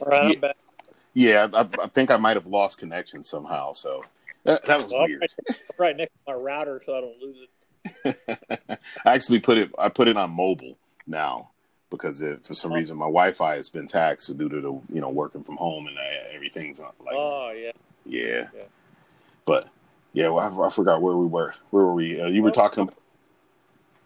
Right, Yeah. Yeah, I, I think I might have lost connection somehow. So that, that was Well, weird. right, right next to my router, so I don't lose it. I actually put it. I put it on mobile now because it, for some Oh. reason my Wi-Fi has been taxed due to the you know working from home and uh, everything's like oh yeah. yeah. Yeah. But yeah, well, I, I forgot where we were. Where were we? Uh, you were talking.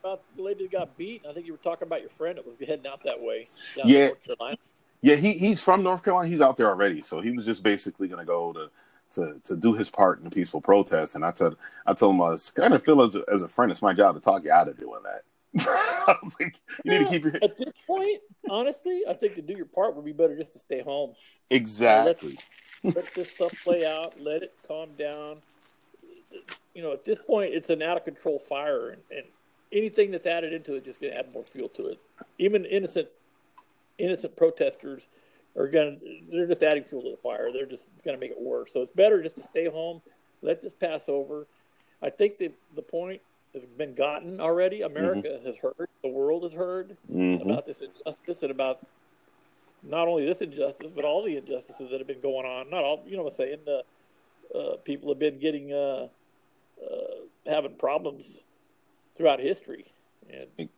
About the lady that got beat. I think you were talking about your friend that was heading out that way. down Yeah. North Carolina. Yeah, he he's from North Carolina. He's out there already, so he was just basically going to go to. To, to do his part in the peaceful protest, and I told I told him uh, I was kind of feel as a, as a friend, it's my job to talk you out of doing that. I was like, you need to keep your At this point, honestly, I think to do your part would be better just to stay home. exactly. Let this stuff play out. Let it calm down. You know, at this point, it's an out of control fire, and, and anything that's added into it just going to add more fuel to it. Even innocent, innocent protesters are going to, they're just adding fuel to the fire. They're just going to make it worse. So it's better just to stay home, let this pass over. I think that the point has been gotten already. America has heard, the world has heard Mhm. about this injustice and about not only this injustice, but all the injustices that have been going on. Not all, you know what I'm saying? Uh, uh, people have been getting, uh, uh, having problems throughout history. And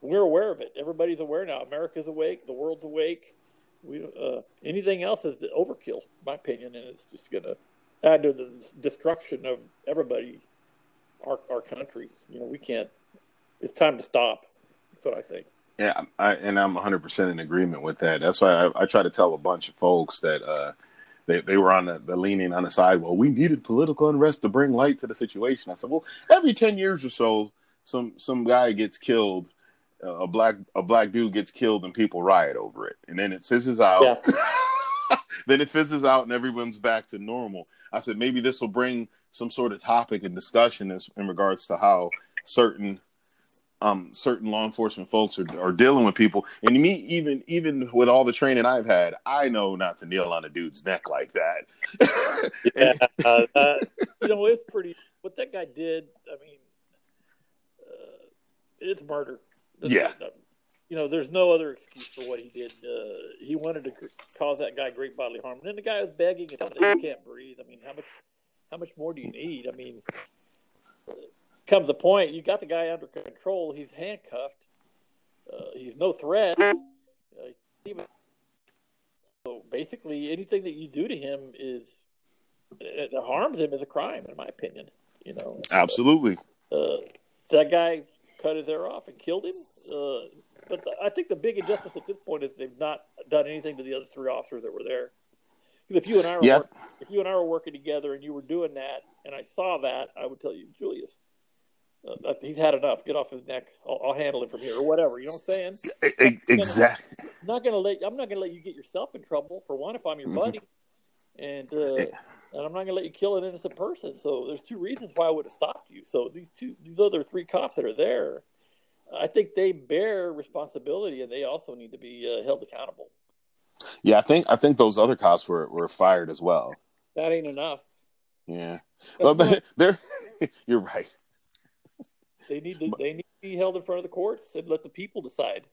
we're aware of it. Everybody's aware now. America's awake. The world's awake. We, uh, anything else is overkill, my opinion, and it's just going to add to the destruction of everybody, our, our country. You know, we can't, it's time to stop. That's what I think. Yeah, I, and I'm 100% in agreement with that. That's why I, I try to tell a bunch of folks that uh, they, they were on the, the leaning on the side. Well, we needed political unrest to bring light to the situation. I said, well, every 10 years or so, some some guy gets killed, a black a black dude gets killed, and people riot over it, and then it fizzes out. then it fizzes out, and everyone's back to normal. I said maybe this will bring some sort of topic and discussion as, in regards to how certain um, certain law enforcement folks are, are dealing with people. And me, even even with all the training I've had, I know not to kneel on a dude's neck like that. Yeah, uh, uh, you know, it's pretty. What that guy did, I mean, uh, it's murder. Yeah. You know, there's no other excuse for what he did. Uh, he wanted to cause that guy great bodily harm, and then the guy was begging and telling him he can't breathe. I mean, how much, how much more do you need? I mean, comes the point you got the guy under control. He's handcuffed. Uh, he's no threat. Uh, even so, basically, anything that you do to him is it harms him is a crime, in my opinion. You know, Absolutely. uh, that guy cut his hair off and killed him. Uh, but the, I think the big injustice at this point is they've not done anything to the other three officers that were there. if you and I were Yeah. work, if you and I were working together and you were doing that, and I saw that, I would tell you, Julius, uh, he's had enough. Get off his neck. I'll, I'll handle it from here, or whatever. You know what I'm saying? Exactly. I'm not gonna let I'm not gonna let you get yourself in trouble for one if I'm your Mhm. buddy, and uh, and I'm not gonna let you kill an innocent person. So there's two reasons why I would have stopped you. So these two these other three cops that are there, I think they bear responsibility and they also need to be uh, held accountable. Yeah, I think I think those other cops were, were fired as well. That ain't enough. Yeah. Well, they're, you're right. They need to they need to be held in front of the courts and let the people decide.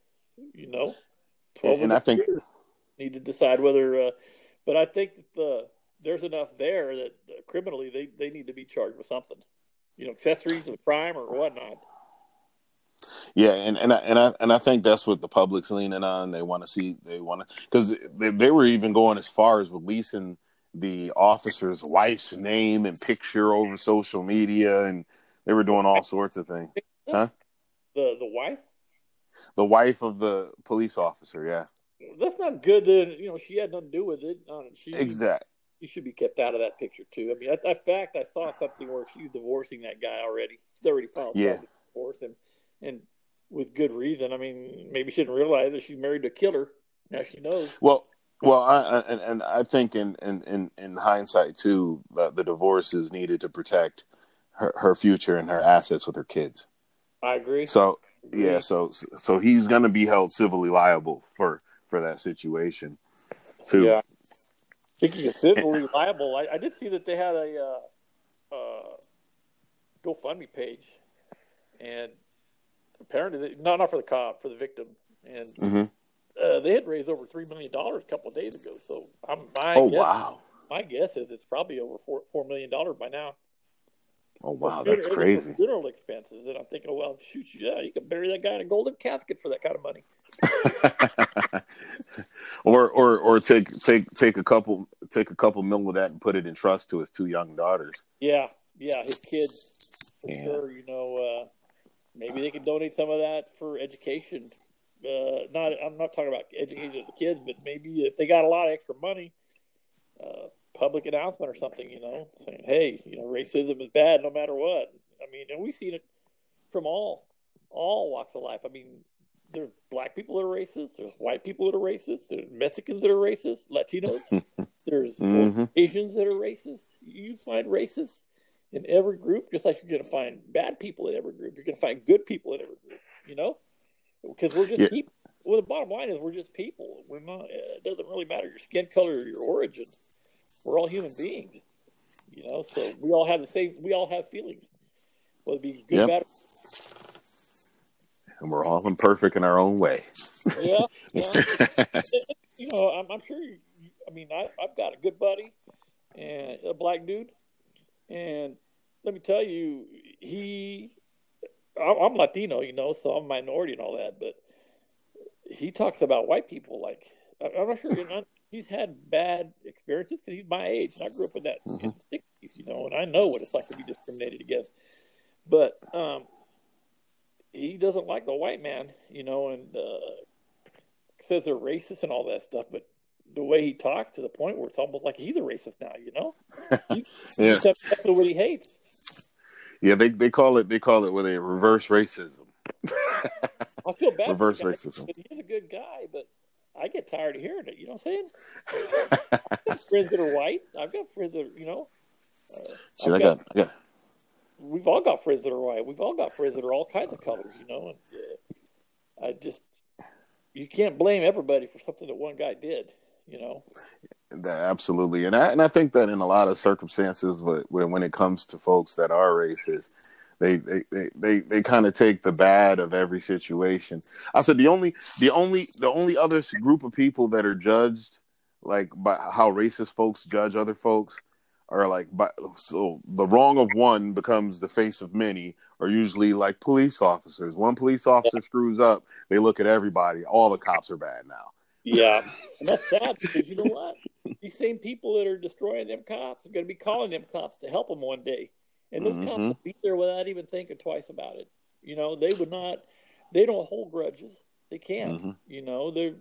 You know, And- and I think- need to decide whether. Uh, but I think that the there's enough there that uh, criminally they, they need to be charged with something. You know, accessories to the crime or whatnot. Yeah, and and I, and I and I think that's what the public's leaning on. They want to see. They want to because they, they were even going as far as releasing the officer's wife's name and picture over social media, and they were doing all sorts of things. Huh? The the wife. The wife of the police officer, yeah, That's not good. That you know she had nothing to do with it. Uh, she exact. She should be kept out of that picture too. I mean, I, in fact, I saw something where she's divorcing that guy already. She's already filed Yeah. divorce, and and with good reason. I mean, maybe she didn't realize that she's married to a killer. Now she knows. Well, well, I, I and, and I think in in in, in hindsight too, the, the divorce is needed to protect her, her future and her assets with her kids. I agree. So yeah, so so he's gonna be held civilly liable for for that situation. Too. Yeah. Speaking of civilly liable, I, I did see that they had a uh, uh, GoFundMe page, and apparently, they, no, not for the cop, for the victim, and Mhm. Uh, they had raised over three million dollars a couple of days ago. So I'm my Oh guess, wow. my guess is it's probably over four four million dollars by now. Oh wow, For that's crazy. Funeral expenses, and I'm thinking, well, shoot, yeah, you can bury that guy in a golden casket for that kind of money. or or or take take take a couple take a couple mil of that and put it in trust to his two young daughters. Yeah, yeah, his kids for Yeah. sure. You know, uh, maybe they can donate some of that for education. Uh, not, I'm not talking about education of the kids, but maybe if they got a lot of extra money, uh, public announcement or something. You know, saying, "Hey, you know, racism is bad no matter what." I mean, and we've seen it from all all walks of life. I mean, there's black people that are racist. There's white people that are racist. There's Mexicans that are racist. Latinos. there's Mhm. Asians that are racist. You find racists in every group, just like you're going to find bad people in every group. You're going to find good people in every group. You know, because we're just Yeah. people. Well, the bottom line is we're just people. We're not. It doesn't really matter your skin color or your origin. We're all human beings. You know, so we all have the same. We all have feelings, whether it be good, Yep. bad. And we're all imperfect in our own way. Yeah, yeah. you know, I'm, I'm sure. You, I mean, I, I've got a good buddy and a black dude, and let me tell you, he. I'm Latino, you know, so I'm a minority and all that, but he talks about white people like I- I'm not sure. He's had bad experiences because he's my age, and I grew up in that in the '60s, you know, and I know what it's like to be discriminated against. But um, he doesn't like the white man, you know, and uh, says they're racist and all that stuff. But the way he talks to the point where it's almost like he's a racist now, you know? He's, Yeah. he's with what he hates. Yeah, they they call it they call it with a reverse racism. I feel bad. Reverse the racism. He's a good guy, but get tired of hearing it. You know what I'm saying? I've got friends that are white. I've got friends that are, you know. Uh, I've I got, I got we've all got friends that are white. We've all got friends that are all kinds of colors, you know. And uh, I just you can't blame everybody for something that one guy did, you know. absolutely, and I and I think that in a lot of circumstances, when when it comes to folks that are racist, they they they they, they kind of take the bad of every situation. I said the only the only the only other group of people that are judged like by how racist folks judge other folks are like by, so the wrong of one becomes the face of many are usually like police officers. One police officer screws up they look at everybody. All the cops are bad now. Yeah, and that's sad because you know what? These same people that are destroying them cops are going to be calling them cops to help them one day, and those cops Mhm. will be there without even thinking twice about it. You know, they would not. They don't hold grudges. They can't. Mhm. You know, they're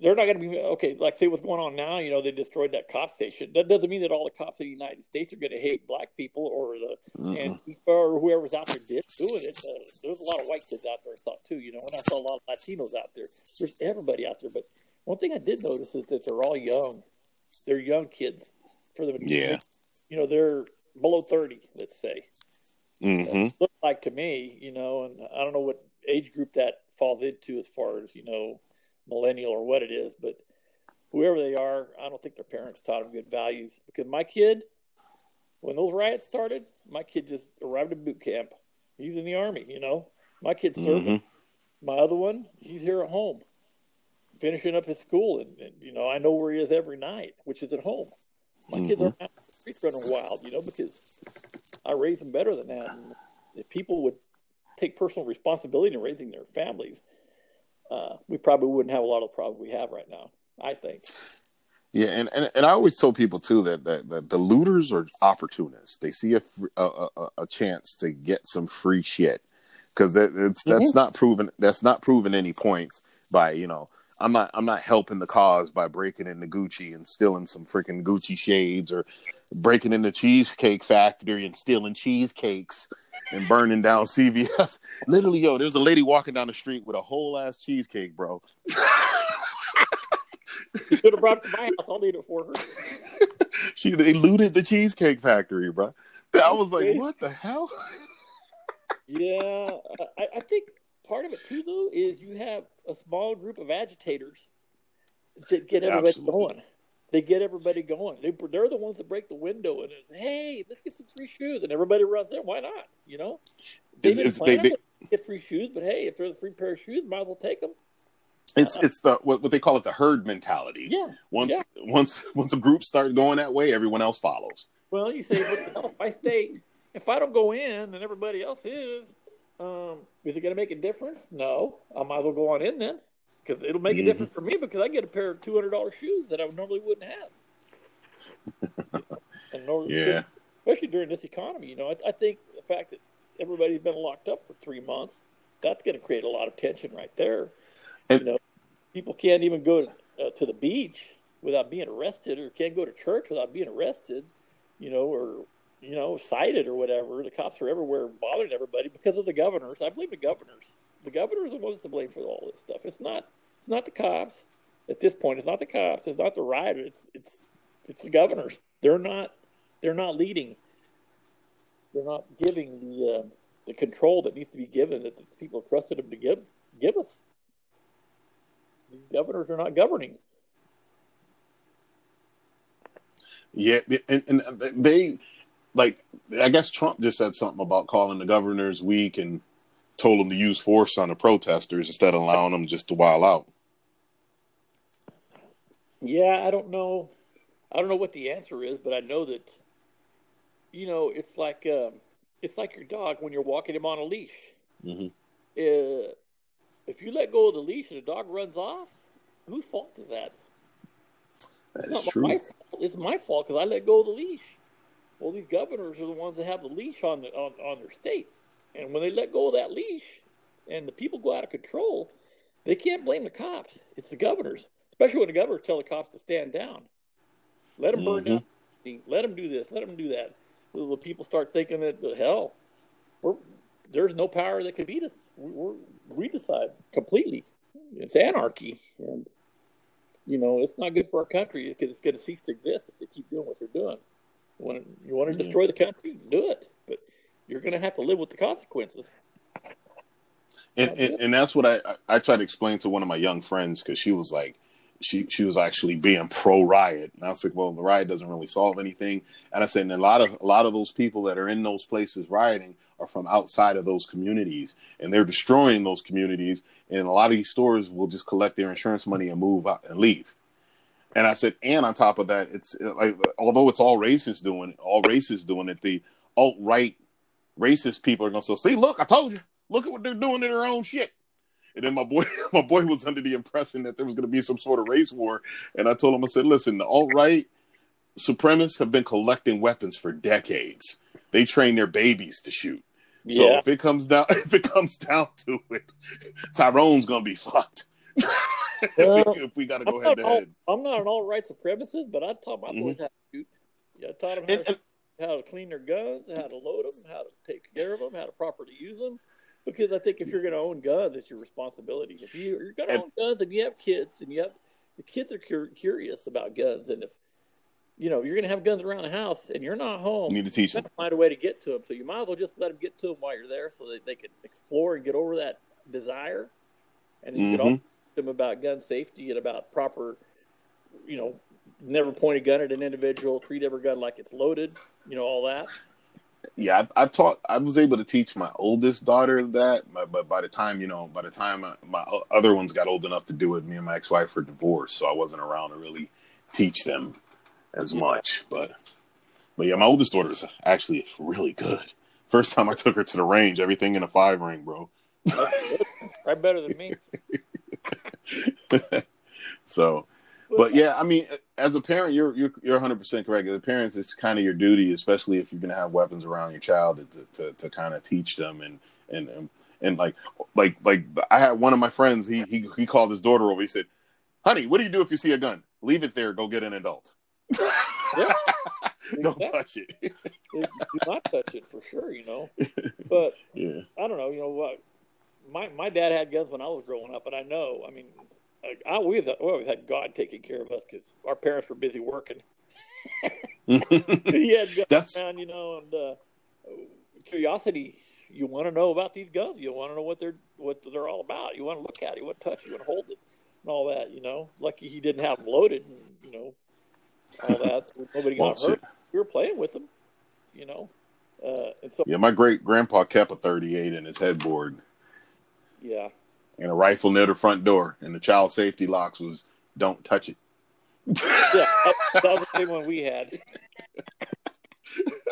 they're not going to be okay. Like say what's going on now. You know, they destroyed that cop station. That doesn't mean that all the cops in the United States are going to hate black people or the Mm-mm. Antifa or whoever's out there did doing it. Uh, there's a lot of white kids out there, I thought too. You know, and I saw a lot of Latinos out there. There's everybody out there. But one thing I did notice is that they're all young. They're young kids. For them, Yeah. You know, they're below thirty. Let's say. Mhm. Look like to me, you know, and I don't know what age group that falls into as far as you know, millennial or what it is, but whoever they are, I don't think their parents taught them good values. Because my kid, when those riots started, my kid just arrived at boot camp. He's in the army, you know. My kid's serving. Mhm. My other one, he's here at home, finishing up his school, and, and you know I know where he is every night, which is at home. My kids aren't out streets running wild, you know, because I raised them better than that. And if people would take personal responsibility in raising their families, uh, we probably wouldn't have a lot of the problems we have right now. I think. Yeah, and, and and I always tell people too that that, that the looters are opportunists. They see a a, a, a chance to get some free shit because that it's, that's not proven. That's not proven any points by you know. I'm not I'm not helping the cause by breaking into Gucci and stealing some freaking Gucci shades or breaking into Cheesecake Factory and stealing cheesecakes and burning down CVS. Literally, yo, there's a lady walking down the street with a whole ass cheesecake, bro. Should have brought it to my house. I'll eat it for her. she they looted the cheesecake factory, bro. I was like, what the hell? Yeah, I, I think part of it too, though, is you have a small group of agitators that get everybody Absolutely. going. They get everybody going. They, they're the ones that break the window and it's, hey, let's get some free shoes, and everybody runs in. Why not? You know, they It's- didn't it's- plan they- get free shoes, but hey, if there's a free pair of shoes, might as well take them. It's it's the what, what they call it the herd mentality. Yeah. Once yeah. once once a group starts going that way, everyone else follows. Well, you say, hell, if I stay, if I don't go in and everybody else is, um, is it going to make a difference? No, I might as well go on in then, because it'll make a Mhm. difference for me because I get a pair of two hundred dollars shoes that I normally wouldn't have. normally, Yeah. especially during this economy, you know, I, I think the fact that everybody's been locked up for three months, that's going to create a lot of tension right there. And- you know, people can't even go to, uh, to the beach without being arrested, or can't go to church without being arrested, you know, or you know, cited or whatever. The cops are everywhere bothering everybody because of the governors. I blame the governors. The governors are the ones to blame for all this stuff. It's not. It's not the cops. At this point, it's not the cops. It's not the rioters. It's it's it's the governors. They're not. They're not leading. They're not giving the uh, the control that needs to be given that the people trusted them to give give us. These governors are not governing. Yeah, and, and they like I guess Trump just said something about calling the governors weak and told them to use force on the protesters instead of allowing them just to wild out. Yeah, I don't know. I don't know what the answer is, but I know that you know it's like um, it's like your dog when you're walking him on a leash. hmm Uh, if you let go of the leash and the dog runs off, whose fault is that? That It's is true. my fault. It's my fault because I let go of the leash. Well, these governors are the ones that have the leash on the, on, on their states, and when they let go of that leash, and the people go out of control, they can't blame the cops. It's the governors, especially when the governors tell the cops to stand down, let them burn mm-hmm. down, let them do this, let them do that. The people start thinking that the hell, we're, there's no power that can beat us. We're, we decide completely. It's anarchy, and you know, it's not good for our country because it's going to cease to exist if they keep doing what they're doing. You want to, you want to destroy the country, do it, but you're going to have to live with the consequences. and, and and that's what I I, I tried to explain to one of my young friends because she was like she she was actually being pro riot and I was like well the riot doesn't really solve anything. And I said and a lot of a lot of those people that are in those places rioting are from outside of those communities and they're destroying those communities and a lot of these stores will just collect their insurance money and move out and leave and I said and on top of that it's like although it's all racists doing it all racists doing it the alt right racist people are gonna say see look I told you look at what they're doing to their own shit. And then my boy, my boy was under the impression that there was going to be some sort of race war, and I told him, I said, "Listen, the alt right supremacists have been collecting weapons for decades. They train their babies to shoot. So Yeah, if it comes down, if it comes down to it, Tyrone's going to be fucked. if, Well, we, if we got to go I'm head not, to all, head, I'm not an alt right supremacist, but I taught my boys how to shoot. Yeah, I taught them how, and, to, and how to clean their guns, how to load them, how to take care of them, how to properly use them. Because I think if you're going to own guns, it's your responsibility. If you, you're going to own guns and you have kids, and you have the kids are cur- curious about guns, and if you know you're going to have guns around the house and you're not home, you need to teach you them. find a way to get to them. So you might as well just let them get to them while you're there, so that they can explore and get over that desire, and you can Mhm. Them about gun safety and about proper, you know, never point a gun at an individual, treat every gun like it's loaded, you know, all that. yeah, I, I taught. I was able to teach my oldest daughter that, but, but by the time you know, by the time uh, my, my other ones got old enough to do it, me and my ex-wife were divorced, so I wasn't around to really teach them as much. But, but yeah, my oldest daughter is actually really good. First time I took her to the range, everything in a five ring, bro. right better than me. so, but yeah, I mean, as a parent, you're you're you're 100 percent correct. As a parent, it's kind of your duty, especially if you're going to have weapons around your child, to to, to kind of teach them and and and and like like like I had one of my friends. He he he called his daughter over. He said, "Honey, what do you do if you see a gun? Leave it there. Go get an adult. Yeah, Don't exactly. touch it." Do not touch it for sure, you know. But yeah, I don't know, you know what? My my dad had guns when I was growing up, and I know. I mean, I, we we always had God taking care of us because our parents were busy working. he had guns That's- around, you know, and uh, curiosity. You want to know about these guns. You want to know what they're what they're all about. You want to look at it. You want to touch it. You want to hold it, and all that. You know, lucky he didn't have them loaded, and you know, all that. So nobody got hurt. We were playing with them, you know, uh, and so yeah. My great grandpa kept a 38 in his headboard Yeah. And a rifle near the front door, and the child safety locks was "Don't touch it." yeah, that, was the same one we had.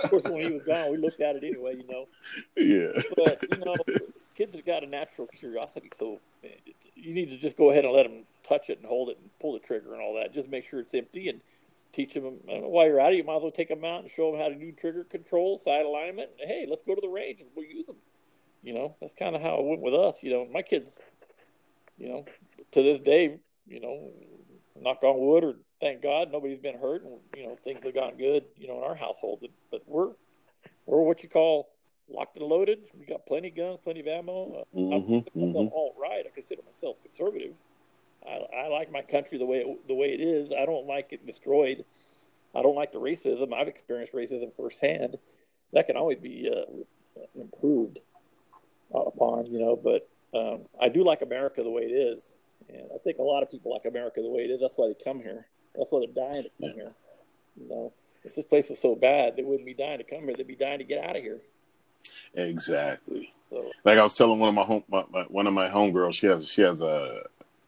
of course, when he was gone, we looked at it anyway, you know. Yeah. But you know, kids have got a natural curiosity, so you need to just go ahead and let them touch it and hold it and pull the trigger and all that. Just make sure it's empty and teach them. Uh, while you're it, you might as well take them out and show them how to do trigger control, sight alignment. Hey, let's go to the range and we'll use them. You know, that's kind of how it went with us. You know, my kids, you know, to this day, you know, knock on wood or thank God nobody's been hurt and you know things have gone good. You know, in our household, but we're we're what you call locked and loaded. We got plenty of guns, plenty of ammo. Uh, mm-hmm, I consider myself mm-hmm. all right. I consider myself conservative. I, I like my country the way it, the way it is. I don't like it destroyed. I don't like the racism. I've experienced racism firsthand. That can always be uh, improved upon, you know. But um, I do like America the way it is, and I think a lot of people like America the way it is. That's why they come here. That's why they're dying to come here. You know, if this place was so bad, they wouldn't be dying to come here. They'd be dying to get out of here. Exactly. So, like I was telling one of my home, my, my, one of my homegirls, she has she has a uh,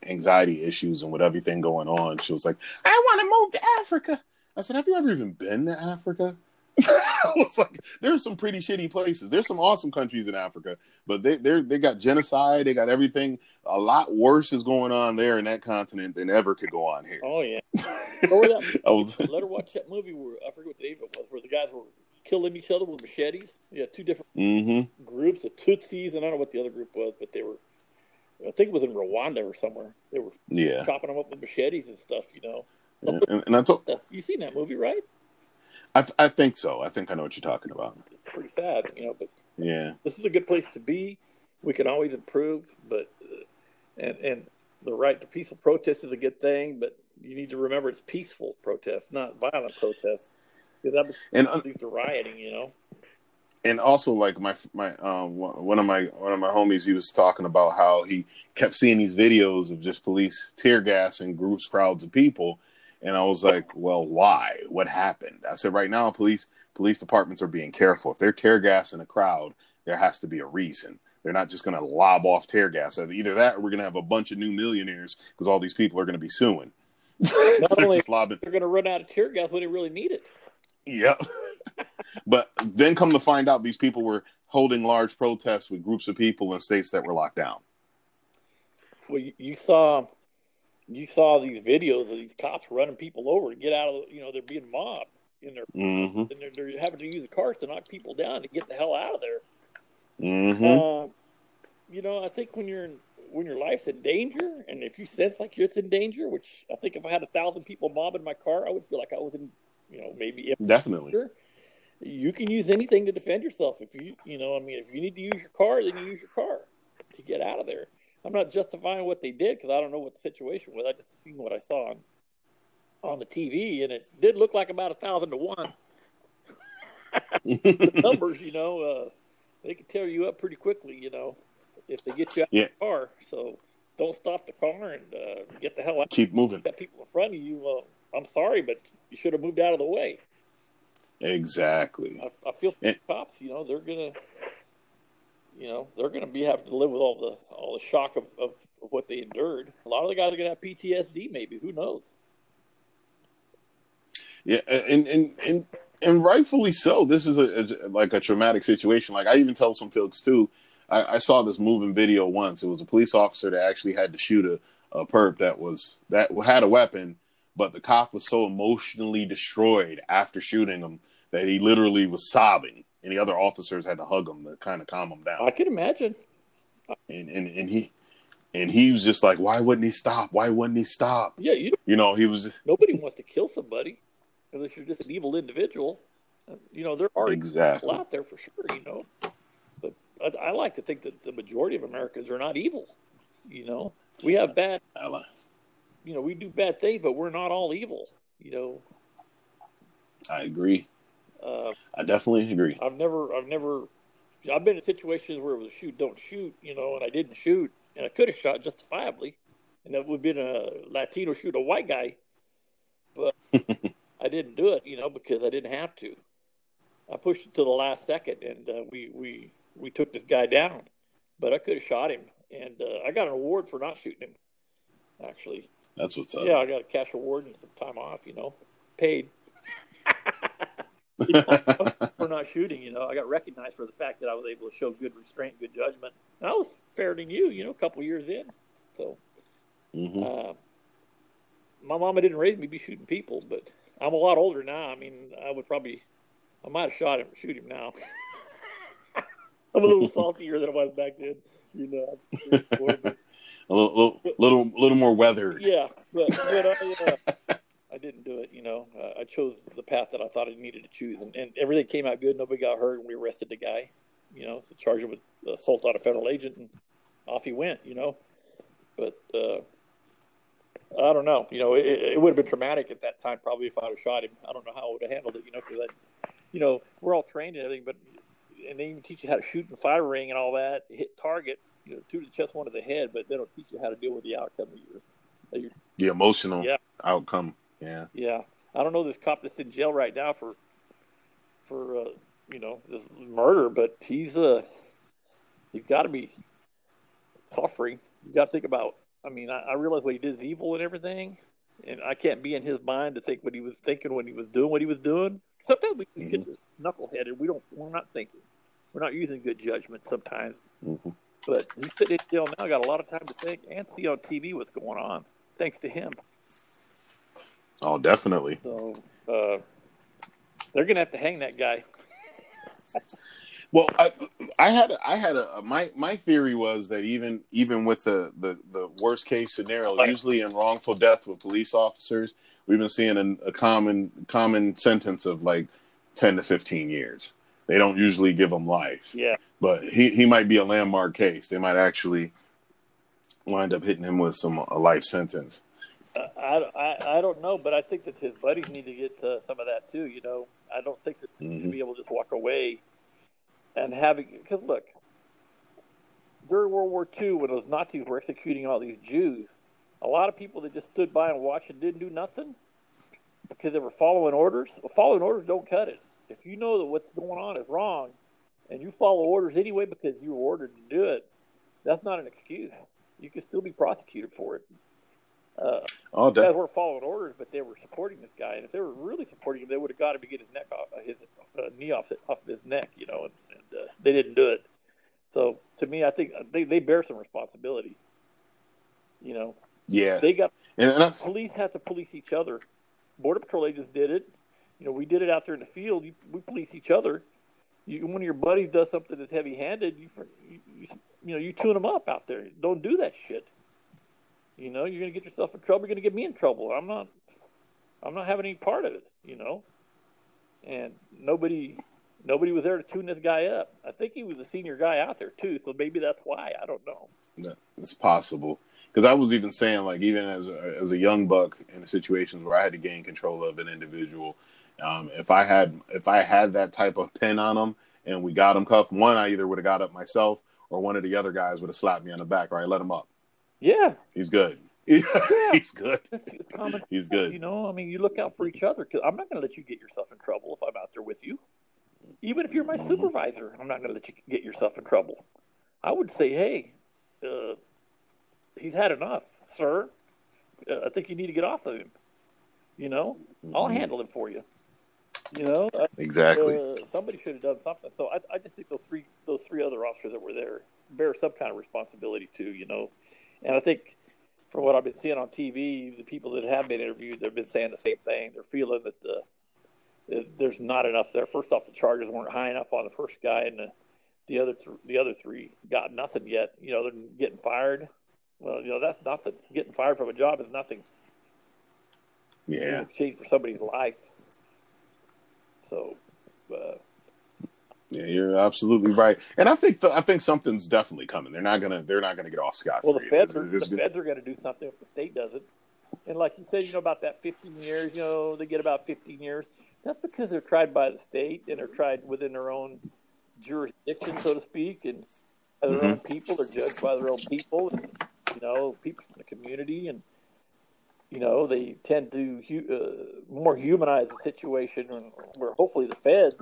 anxiety issues and with everything going on. She was like, "I want to move to Africa." I said, "Have you ever even been to Africa?" I was like, "There's some pretty shitty places. There's some awesome countries in Africa, but they they they got genocide. They got everything. A lot worse is going on there in that continent than ever could go on here." Oh yeah. that, I was let her watch that movie where I forget what the name it was, where the guys were killing each other with machetes. Yeah, two different mm-hmm. groups, the Tutsis, and I don't know what the other group was, but they were. I think it was in Rwanda or somewhere. They were yeah chopping them up with machetes and stuff. You know. And, and I told you seen that movie, right? I th- I think so. I think I know what you're talking about. It's pretty sad, you know. But yeah, this is a good place to be. We can always improve, but uh, and and the right to peaceful protest is a good thing, but you need to remember it's peaceful protest, not violent protest. Because and uh, leads to rioting, you know. And also, like my my um one of my one of my homies, he was talking about how he kept seeing these videos of just police tear gassing groups, crowds of people, and I was like, well, why? What happened? I said, right now, police police departments are being careful. If they're tear gas in a crowd, there has to be a reason. They're not just going to lob off tear gas. Either that, or we're going to have a bunch of new millionaires because all these people are going to be suing. Not only lobbing. they're going to run out of tear gas when they really need it. Yep. but then come to find out these people were holding large protests with groups of people in states that were locked down. Well, you, saw you saw these videos of these cops running people over to get out of you know they're being mobbed in their mm-hmm. and they're, they're, having to use the cars to knock people down to get the hell out of there. Mm-hmm. Uh, you know, I think when you're in, when your life's in danger, and if you sense like it's in danger, which I think if I had a thousand people mobbing my car, I would feel like I was in you know, maybe definitely. You can use anything to defend yourself. If you, you know, I mean, if you need to use your car, then you use your car to get out of there. I'm not justifying what they did because I don't know what the situation was. I just seen what I saw on on the TV, and it did look like about a thousand to one. the numbers, you know, uh, they can tear you up pretty quickly. You know, if they get you out yeah. of the car. So don't stop the car and uh, get the hell out. Keep moving. Got people in front of you. Uh, I'm sorry, but you should have moved out of the way. Exactly. I, I feel and, cops, you know, they're gonna, you know, they're gonna be having to live with all the all the shock of, of, of what they endured. A lot of the guys are gonna have PTSD, maybe. Who knows? Yeah, and and and and rightfully so. This is a, a like a traumatic situation. Like I even tell some folks too. I, I, saw this moving video once. It was a police officer that actually had to shoot a, a perp that was that had a weapon but the cop was so emotionally destroyed after shooting him that he literally was sobbing, and the other officers had to hug him to kind of calm him down. I can imagine. And and and he and he was just like, why wouldn't he stop? Why wouldn't he stop? Yeah, you you know he was. Nobody wants to kill somebody unless you're just an evil individual. You know there are exactly people out there for sure. You know, but I, I like to think that the majority of Americans are not evil. You know, we have bad you know, we do bad things, but we're not all evil. You know. I agree. Uh, I definitely agree. I've never, I've never, I've been in situations where it was shoot, don't shoot, you know, and I didn't shoot, and I could have shot justifiably, and that would have been a Latino shoot a white guy, but I didn't do it, you know, because I didn't have to. I pushed it to the last second, and uh, we we we took this guy down, but I could have shot him. and uh, I got an award for not shooting him. Actually, That's what's up. yeah, I got a cash award and some time off. You know, paid for not shooting. You know, I got recognized for the fact that I was able to show good restraint, good judgment. And I was fairer than you. You know, a couple years in, so. hmm Uh, my mama didn't raise me to be shooting people, but I'm a lot older now. I mean, I would probably, I might have shot him, shoot him now. I'm a little saltier than I was back then, you know. But, A little, little, little, little more weathered. yeah, but, but I, uh, I didn't do it. You know, uh, I chose the path that I thought I needed to choose, and, and everything came out good. Nobody got hurt, and we arrested the guy. You know, charged him with assault on a federal agent, and off he went. You know, but. uh I don't know. You know, it, it would have been traumatic at that time, probably if I'd have shot him. I don't know how I would have handled it. You know, because you know, we're all trained and everything, but and they even teach you how to shoot in fire ring and all that, hit target, you know, two to the chest, one to the head, but they don't teach you how to deal with the outcome of your, of your The emotional Yeah. outcome. Yeah. yeah. I don't know this cop that's in jail right now for for uh, you know this murder, but he's uh he's got to be suffering. You got to think about. I mean, I, I realize what he did is evil and everything, and I can't be in his mind to think what he was thinking when he was doing what he was doing. Sometimes we can get knuckleheaded. We don't. We're not thinking. We're not using good judgment sometimes. hmm But he's sitting in jail now. Got a lot of time to think and see on TV what's going on. Thanks to him. Oh, definitely. So uh, they're gonna have to hang that guy. Well, I, I had I had a my my theory was that even even with the the, the worst case scenario, usually in wrongful death with police officers, we've been seeing an, a common common sentence of like ten to fifteen years. They don't usually give them life, Yeah, but he he might be a landmark case. They might actually wind up hitting him with some a life sentence. I, I I don't know, but I think that his buddies need to get uh, some of that too. You know, I don't think that he should be able to just walk away and having because look, during World War II, when those Nazis were executing all these Jews, a lot of people that just stood by and watched and didn't do nothing because they were following orders. Well, following orders don't cut it. If you know that what's going on is wrong, and you follow orders anyway because you were ordered to do it, that's not an excuse. You can still be prosecuted for it. Uh, Oh, guys weren't following orders, but they were supporting this guy. And if they were really supporting him, they would have got him to get his neck off, his uh, knee off off his neck, you know. And, and uh, they didn't do it. So to me, I think they they bear some responsibility. You know, yeah, they got and, that's police have to police each other. Border patrol agents did it. You know, we did it out there in the field. You, we police each other. You, one of your buddies does something that's heavy-handed, you, you, you, you know, you tune them up out there. Don't do that shit. You know, you're gonna get yourself in trouble. You're gonna get me in trouble. I'm not. I'm not having any part of it. You know, and nobody, nobody was there to tune this guy up. I think he was a senior guy out there too, so maybe that's why. I don't know. that- it's possible because I was even saying like even as a, as a young buck in situations where I had to gain control of an individual, um, if I had if I had that type of pin on him and we got him cuffed, one I either would have got up myself or one of the other guys would have slapped me on the back. All right, let him up. Yeah, He's good. He's good. it's, it's common He's sense, good. You know, I mean, you look out for each other because I'm not going to let you get yourself in trouble if I'm out there with you. Even if you're my Mhm. supervisor, I'm not going to let you get yourself in trouble. I would say, hey, uh, he's had enough, sir. Uh, I think you need to get off of him. You know, I'll Mhm. handle him for you. You know, uh, Exactly. uh, somebody should have done something. So I, I just think those three those three other officers that were there bear some kind of responsibility too. You know, and I think from what I've been seeing on TV, the people that have been interviewed, they've been saying the same thing. They're feeling that the that there's not enough there. First off, the charges weren't high enough on the first guy, and the the other th- the other three got nothing yet. You know, they're getting fired. Well, you know that's nothing. Getting fired from a job is nothing in Yeah. exchange for somebody's life. So, uh, Yeah, you're absolutely right. And I think th- I think something's definitely coming. They're not gonna they're not gonna get off scot free. well, the feds are the feds are going to do something if the state doesn't. And like you said, you know about that 15 years. You know they get about 15 years. That's because they're tried by the state and they're tried within their own jurisdiction, so to speak, and by their own people. They're judged by their own people, and you know people from the community, and you know they tend to hu- uh, more humanize the situation. And where hopefully the feds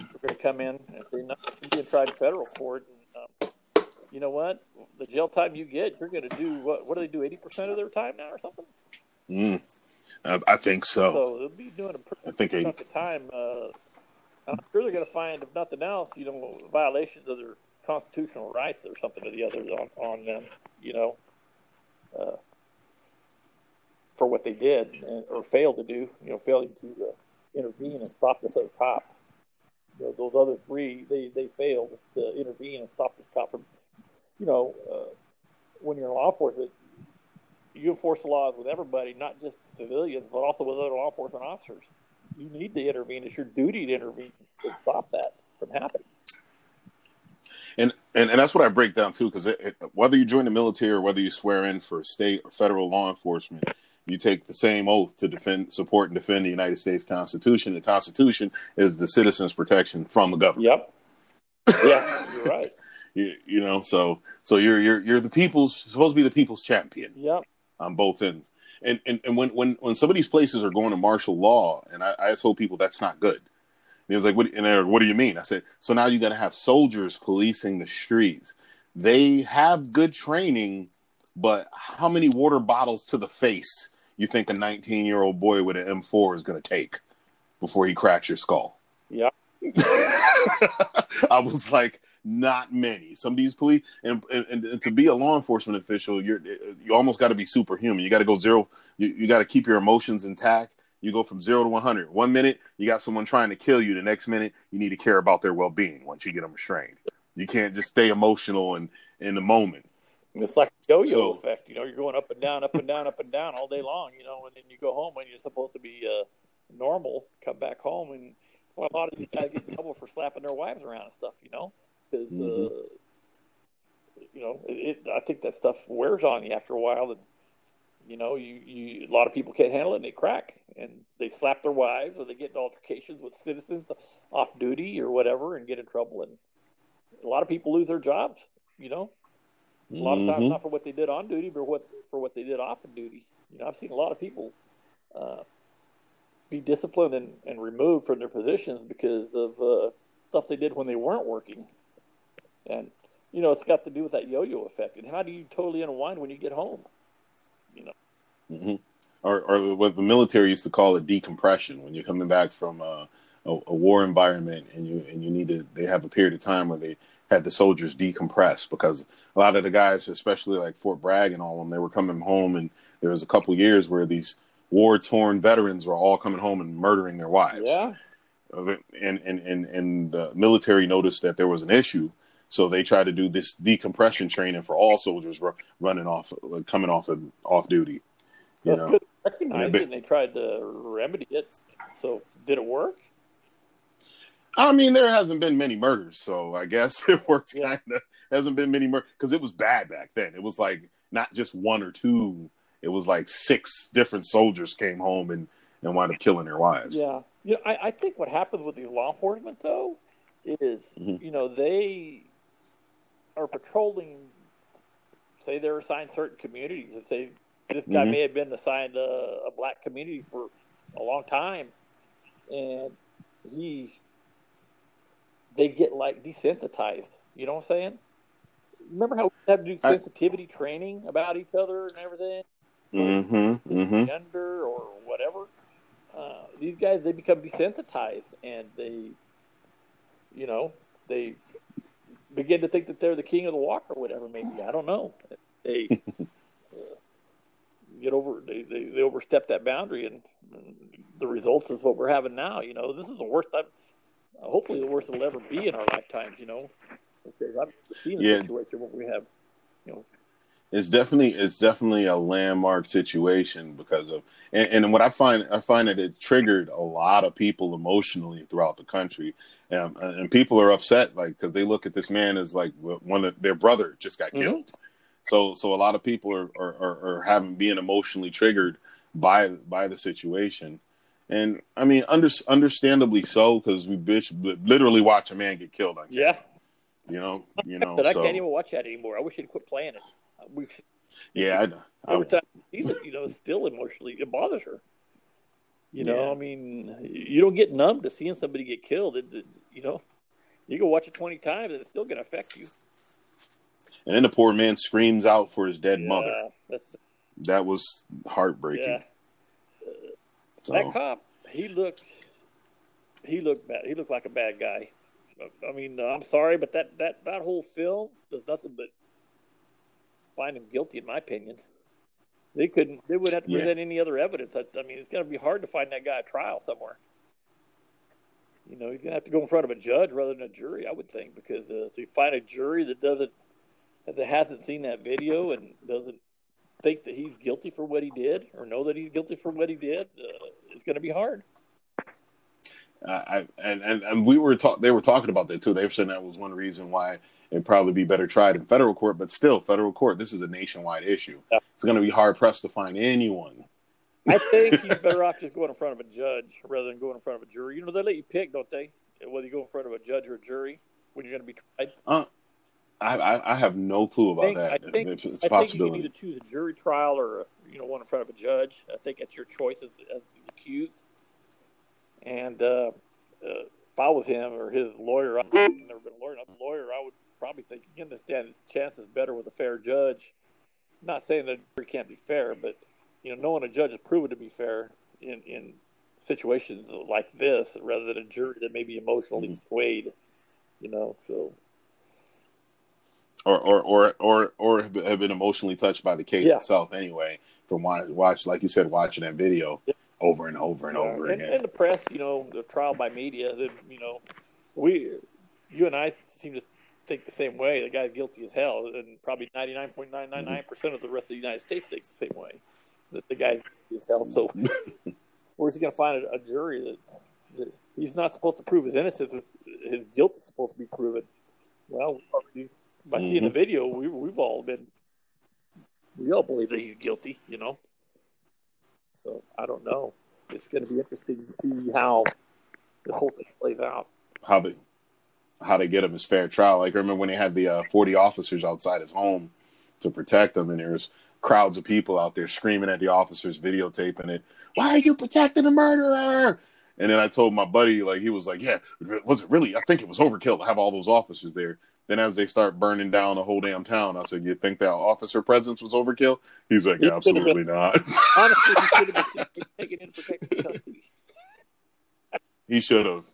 are going to come in and they're not being tried in federal court and um, you know what? The jail time you get, you're going to do what? What do they do? Eighty percent of their time now, or something? Mm. I, I think so. So they'll be doing a pretty I think chunk of time. Uh, I'm sure they're going to find, if nothing else, you know, violations of their constitutional rights or something or the other on, on them. You know, uh, for what they did and, or failed to do. You know, failing to uh, intervene and stop this other cop. You know, those other three, they they failed to intervene and stop this cop from. You know, uh, when you're in law enforcement, you enforce the laws with everybody, not just civilians, but also with other law enforcement officers. You need to intervene. It's your duty to intervene to stop that from happening. And, and and that's what I break down too, because whether you join the military or whether you swear in for state or federal law enforcement, you take the same oath to defend, support, and defend the United States Constitution. The Constitution is the citizens' protection from the government. Yep. Yeah, you're right. you, you know, so so you're you're you're the people's supposed to be the people's champion. Yep. On both ends, and and, and when when when some of these places are going to martial law, and I, I told people that's not good he was like, "What? And what do you mean?" I said, "So now you're going to have soldiers policing the streets. They have good training, but how many water bottles to the face you think a 19 year old boy with an M4 is going to take before he cracks your skull?" Yeah. I was like, not many. Some of these police, and, and, and to be a law enforcement official, you're you almost got to be superhuman. You got to go zero. You, you got to keep your emotions intact you go from zero to 100. One minute, you got someone trying to kill you. The next minute, you need to care about their well being once you get them restrained. You can't just stay emotional and in the moment. It's like a yo-yo so, effect. You know, you're going up and down, up and down, up and down all day long. You know, and then you go home when you're supposed to be uh, normal. Come back home, and well, a lot of these guys get in trouble for slapping their wives around and stuff. You know, because mm-hmm. uh, you know, it, it, I think that stuff wears on you after a while, and you know, you, you a lot of people can't handle it and they crack and they slap their wives or they get in altercations with citizens off duty or whatever and get in trouble and a lot of people lose their jobs, you know. A lot of times mm-hmm. not for what they did on duty, but what for what they did off of duty. You know, I've seen a lot of people uh, be disciplined and, and removed from their positions because of uh, stuff they did when they weren't working. And you know, it's got to do with that yo-yo effect. And how do you totally unwind when you get home? you know. Mm-hmm. Or, or what the military used to call it decompression when you're coming back from a, a, a, war environment and you and you need to. They have a period of time where they had the soldiers decompress because a lot of the guys, especially like Fort Bragg and all of them, they were coming home and there was a couple years where these war torn veterans were all coming home and murdering their wives. Yeah. And, and, and, and the military noticed that there was an issue so they tried to do this decompression training for all soldiers running off, coming off of off duty. You That's know, recognized it, and they tried to remedy it. So did it work? I mean, there hasn't been many murders, so I guess it worked. Yeah. Kind of hasn't been many murders because it was bad back then. It was like not just one or two; it was like six different soldiers came home and and wound up killing their wives. Yeah, you know, I, I think what happens with these law enforcement though is, mm-hmm. you know, they are patrolling, say they're assigned certain communities. If they this guy mm-hmm. may have been assigned a, a black community for a long time, and he they get like desensitized. You know what I'm saying? Remember how we have to do sensitivity I, training about each other and everything? Mm-hmm, mm-hmm. Gender or whatever. Uh, these guys they become desensitized and they, you know, they begin to think that they're the king of the walk or whatever. Maybe I don't know. They uh, get over they, they, they overstep that boundary, and, and, the results is what we're having now. You know, this is the worst time. Hopefully, the worst it'll ever be in our lifetimes. You know, because I've seen a yeah. situation where we have, you know. It's definitely it's definitely a landmark situation because of and, and what I find I find that it triggered a lot of people emotionally throughout the country and, and people are upset like because they look at this man as like one of their brother just got mm-hmm. killed. So so a lot of people are are, are, are having being emotionally triggered by by the situation. And I mean, under, understandably so, because we bitch, literally watch a man get killed on Yeah, you know, you know. but I can't even watch that anymore. I wish he'd quit playing it. We've yeah, I, know. every time sees you know, still emotionally it bothers her. You know, yeah. I mean, you don't get numb to seeing somebody get killed. It, it, you know, you can watch it twenty times and it's still going to affect you. and then the poor man screams out for his dead yeah, mother. That was heartbreaking. yeah. So, That cop, he looked, he looked bad. He looked like a bad guy. I mean, uh, I'm sorry, but that that that whole film does nothing but find him guilty, in my opinion. They couldn't. They would have to Yeah. present any other evidence. I, I mean, it's going to be hard to find that guy a trial somewhere. You know, he's going to have to go in front of a judge rather than a jury, I would think, because uh, if you find a jury that doesn't that hasn't seen that video and doesn't think that he's guilty for what he did or know that he's guilty for what he did, uh, it's going to be hard. I, I and, and and we were talk. They were talking about that too. They were saying that was one reason why it'd probably be better tried in federal court. But still, federal court. This is a nationwide issue. Yeah. It's going to be hard pressed to find anyone. I think he's better off just going in front of a judge rather than going in front of a jury. You know, they let you pick, don't they? Whether you go in front of a judge or a jury when you're going to be tried. I, I I have no clue I about think, that. I think, it's a I think you can possibility. either choose a jury trial or you know one in front of a judge. I think it's your choice as, as the accused. And uh, uh, if I was him or his lawyer, I've never been a lawyer. Not a lawyer, I would probably think you understand his chances better with a fair judge. Not saying that jury can't be fair, but you know, knowing a judge is proven to be fair in in situations like this, rather than a jury that may be emotionally Mhm. swayed. You know, so or or or or or have been- emotionally touched by the case Yeah. itself anyway from watch, watch like you said watching that video Yeah. over and over and over and, again and the press, you know, the trial by media, the, you know, we, you and I seem to think the same way. The guy's guilty as hell, and probably ninety nine point nine nine nine percent of the rest of the United States thinks the same way. That the guy's guilty as hell. So, where's he going to find a, a jury that, that he's not supposed to prove his innocence? His guilt is supposed to be proven. Well, by seeing the Mhm. video, we, we've all been, we all believe that he's guilty. You know. So I don't know. It's going to be interesting to see how the whole thing plays out. how they how they get him his fair trial like I remember when they had the uh, 40 officers outside his home to protect him and there's crowds of people out there screaming at the officers videotaping it why are you protecting the murderer and then I told my buddy like he was like yeah was it really I think it was overkill to have all those officers there then as they start burning down the whole damn town I said you think that officer presence was overkill he's like absolutely not Honestly, he should have been taken into protective custody. He should have.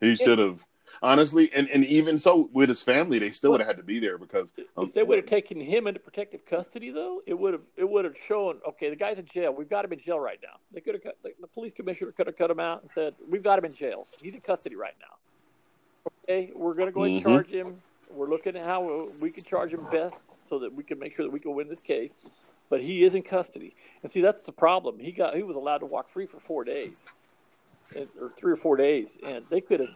He should have. Honestly, and, and even so, with his family, they still would have had to be there because of- If they would have taken him into protective custody, though, it would have it would have shown. Okay, the guy's in jail. We've got him in jail right now. They could have cut, the, the police commissioner could have cut him out and said, "We've got him in jail. He's in custody right now." Okay, we're going to go and Mhm. charge him. We're looking at how we can charge him best so that we can make sure that we can win this case. But he is in custody, and see that's the problem. He got he was allowed to walk free for four days, and, or three or four days, and they could have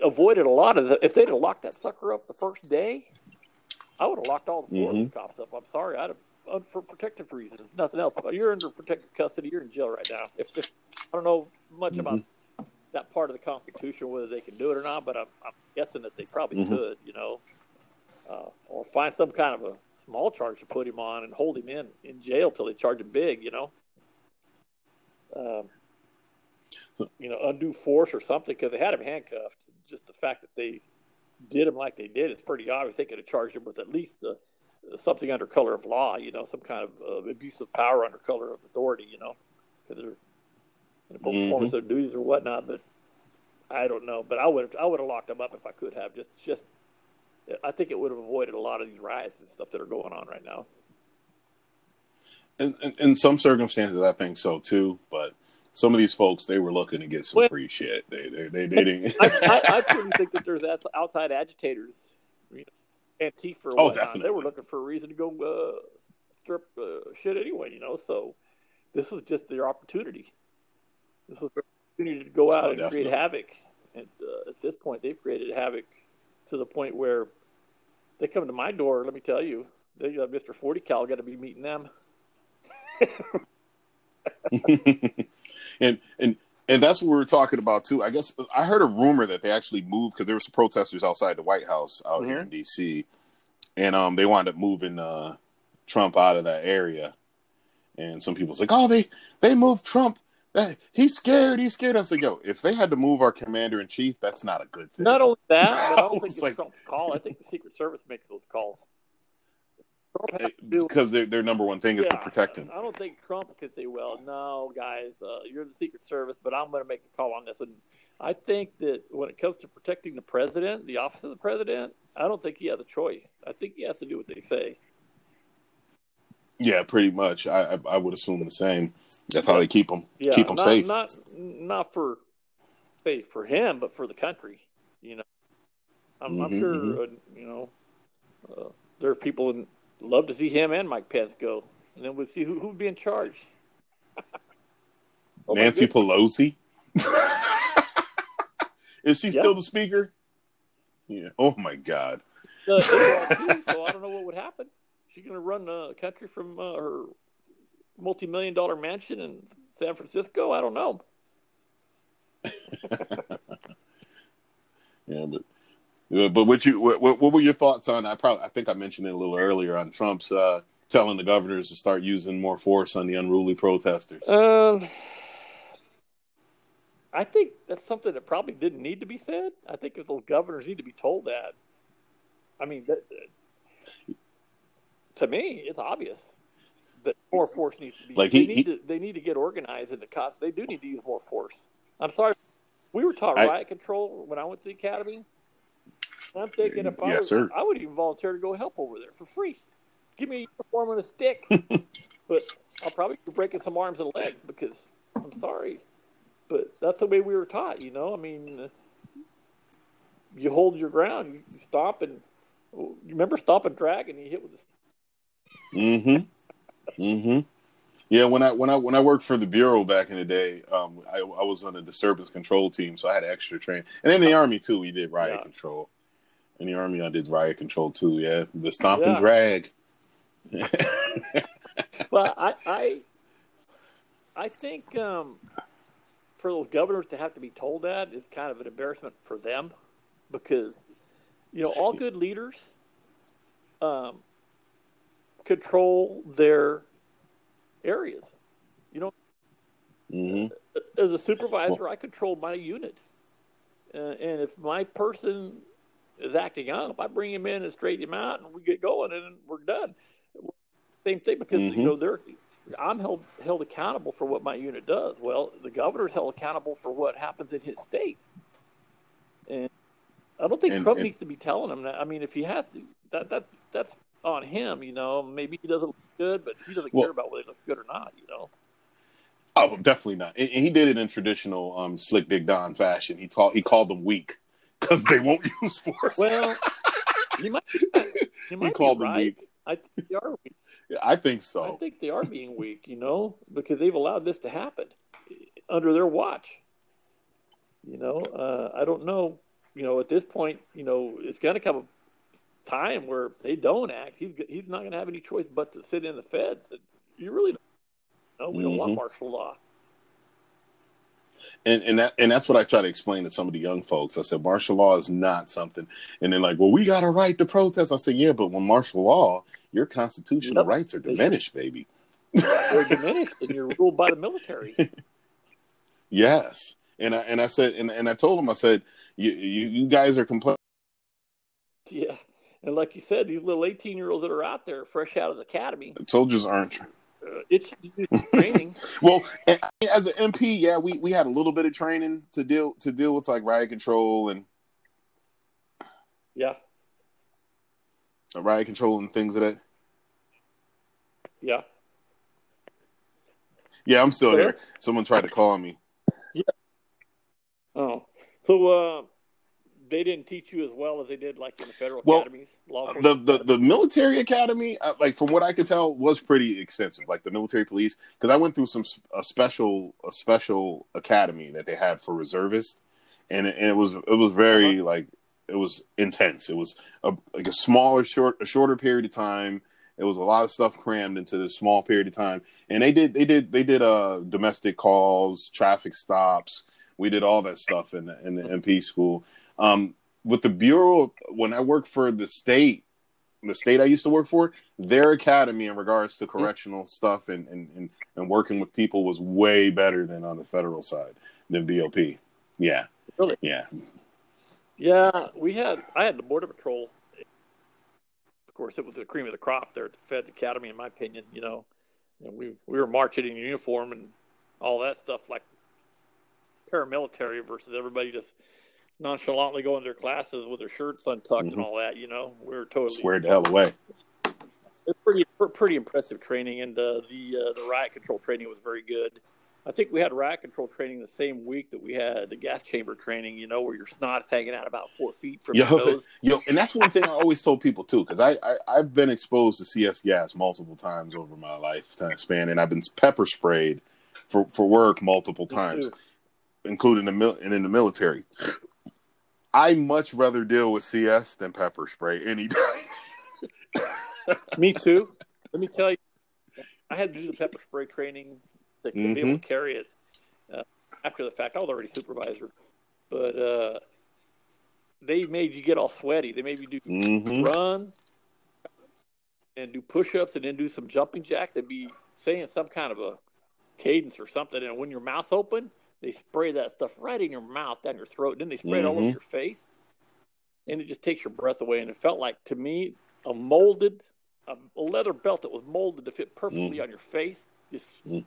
avoided a lot of the. If they'd have locked that sucker up the first day, I would have locked all the 4 of those mm-hmm. cops up. I'm sorry, I'd have for protective reasons, nothing else. But you're under protective custody. You're in jail right now. If, if I don't know much about mm-hmm. That part of the Constitution, whether they can do it or not, but I'm, I'm guessing that they probably Mhm. could. You know, uh, or find some kind of a small charge to put him on and hold him in in jail till they charge him big. You know. Um, you know, undue force or something because they had him handcuffed. Just the fact that they did him like they did, it's pretty obvious. They could have charged him with at least uh something under color of law, you know, some kind of uh, abuse of power under color of authority, you know, because they're Mhm. performance of duties or whatnot. But I don't know. But I would have, I would have locked them up if I could have. Just, just, I think it would have avoided a lot of these riots and stuff that are going on right now. in, in, in some circumstances, I think so too. But some of these folks, they were looking to get some Well- free shit. They they they, they didn't. I, I, I truly think that there's outs- outside agitators, you know, Antifa or Oh, whatnot. They were looking for a reason to go uh, strip uh, shit anyway, you know. So this was just their opportunity. This was their opportunity to go out Oh, and definitely. create havoc. And uh, at this point, they've created havoc to the point where they come to my door. Let me tell you, they got Mr. Forty Cal got to be meeting them. and and and that's what we were talking about too. I guess I heard a rumor that they actually moved because there were some protesters outside the White House out here in D.C. and um they wound up moving uh Trump out of that area. And some people's like, oh, they they moved Trump Hey, he's scared. He's scared. I said, yo, if they had to move our commander in chief, that's not a good thing. Not only that, but I don't think it's like- Trump's call. I think the Secret Service makes those calls. Trump has to do- because their their number one thing is to protect him. I don't think Trump could say, "Well, no, guys, uh, you're the Secret Service, but I'm going to make the call on this." And I think that when it comes to protecting the president, the office of the president, I don't think he has a choice. I think he has to do what they say. Yeah, pretty much. I I, I would assume the same. That's how they keep them. Yeah, keep them not, safe. Not not for for him, but for the country. You know, I'm, I'm Mhm, sure mhm. uh, you know uh, there are people who love to see him and Mike Pence go, and then we'll see who who would be in charge. Oh, Nancy. Pelosi. is she Yeah. still the speaker? Yeah. Oh my God. Uh, so I don't know what would happen. She's going to run the country from uh, her multi-million dollar mansion in San Francisco. I don't know. Yeah, but but what you what, what what were your thoughts on? I probably I think I mentioned it a little earlier on Trump's uh, telling the governors to start using more force on the unruly protesters. Um, I think that's something that probably didn't need to be said. I think if those governors need to be told that, I mean, that, to me, it's obvious that more force needs to be. Like they he- need he- to they need to get organized in the cost. They do need to use more force. I'm sorry, we were taught I- riot control when I went to the academy. I'm thinking if I Yes, was, sir. I would even volunteer to go help over there for free. Give me a uniform and a stick, but I'll probably be breaking some arms and legs because I'm sorry, but that's the way we were taught. You know, I mean, you hold your ground, you stop and you remember stop and drag, and you hit with the Mm-hmm. Mm-hmm. Yeah, when I when I when I worked for the bureau back in the day, um, I, I was on a disturbance control team, so I had extra training. And in the army too, we did riot Yeah. control. In the army, I did riot control too. Yeah, the stomp Yeah. and drag. well, I, I, I think um, for those governors to have to be told that is kind of an embarrassment for them, because you know all good leaders um, control their areas. You know, hmm as a supervisor, I control my unit, uh, and if my person is acting up, I bring him in and straighten him out, and we get going, and we're done. Same thing because Mhm. you know they're. I'm held held accountable for what my unit does. Well, the governor's held accountable for what happens in his state, and I don't think And- Trump and- needs to be telling him that. I mean, if he has to, that that that's on him. You know, maybe he doesn't look good, but he doesn't Well- care about whether he looks good or not. You know. Oh, definitely not. And, he did it in traditional um, slick Dick Don fashion. He called he called them weak because they won't use force. Well, he might. He might called be them right. weak. I think they are weak. I think so. I think they are being weak. You know, because they've allowed this to happen under their watch. You know, uh, I don't know. You know, at this point, you know, it's going to come time where if they don't act, he's he's not going to have any choice but to sit in the feds. And you really don't. No, we don't want Mhm. martial law. and and that and that's what I try to explain to some of the young folks. I said martial law is not something, and they're like, "Well, we got a right to protest." I said, "Yeah, but when martial law, your constitutional Yep. rights are diminished, baby." They're diminished, and you're ruled by the military. Yes, and I and I said, and, and I told them, I said, "You you, you guys are complaining." Yeah, and like you said, these little eighteen-year-olds that are out there, fresh out of the academy, Soldiers aren't. uh, it's it's training. Well, as an MP, yeah, we, we had a little bit of training to deal to deal with like riot control and Yeah, riot control and things of that. yeah. Yeah, I'm still Still here. Someone tried to call me. Yeah. Oh, so uh, they didn't teach you as well as they did, like in the federal Well, academies. Law the the, the military academy, uh, like from what I could tell, was pretty extensive. Like the military police, because I went through some a special a special academy that they had for reservists, and it, and it was it was very like it was intense. It was a, like a smaller short a shorter period of time. It was a lot of stuff crammed into this small period of time, and they did they did they did uh domestic calls, traffic stops. We did all that stuff in the, in the MP school. Um, with the bureau, when I worked for the state the state I used to work for, their academy in regards to correctional mm-hmm. stuff and, and, and, and working with people was way better than on the federal side than BOP. Yeah. Really? Yeah. Yeah, we had I had the border patrol. Of course, it was the cream of the crop there at the Fed Academy, in my opinion. You know, and we we were marching in uniform and all that stuff like paramilitary versus everybody just nonchalantly going to their classes with their shirts untucked mm-hmm. and all that. You know, we were totally squared the hell away. It's pretty pretty impressive training, and uh, the uh, the riot control training was very good. I think we had riot control training the same week that we had the gas chamber training. You know, where your snot's hanging out about four feet from yo, your nose. Yo, and that's one thing I always told people too, because I, I have been exposed to CS gas multiple times over my lifetime span, and I've been pepper sprayed for for work multiple times, including the mil- and in the military. I much rather deal with CS than pepper spray any day. Me too. Let me tell you, I had to do the pepper spray training to mm-hmm. be able to mm-hmm. carry it uh, after the fact. I was already supervisor, but uh, they made you get all sweaty. They made you do mm-hmm. run and do push-ups and then do some jumping jacks. They'd be saying some kind of a cadence or something, and when your mouth's open, they spray that stuff right in your mouth, down your throat, and then they spray mm-hmm. it all over mm-hmm. your face, and it just takes your breath away. And it felt like to me a molded, a, leather belt that was molded to fit perfectly mm. on your face, just mm.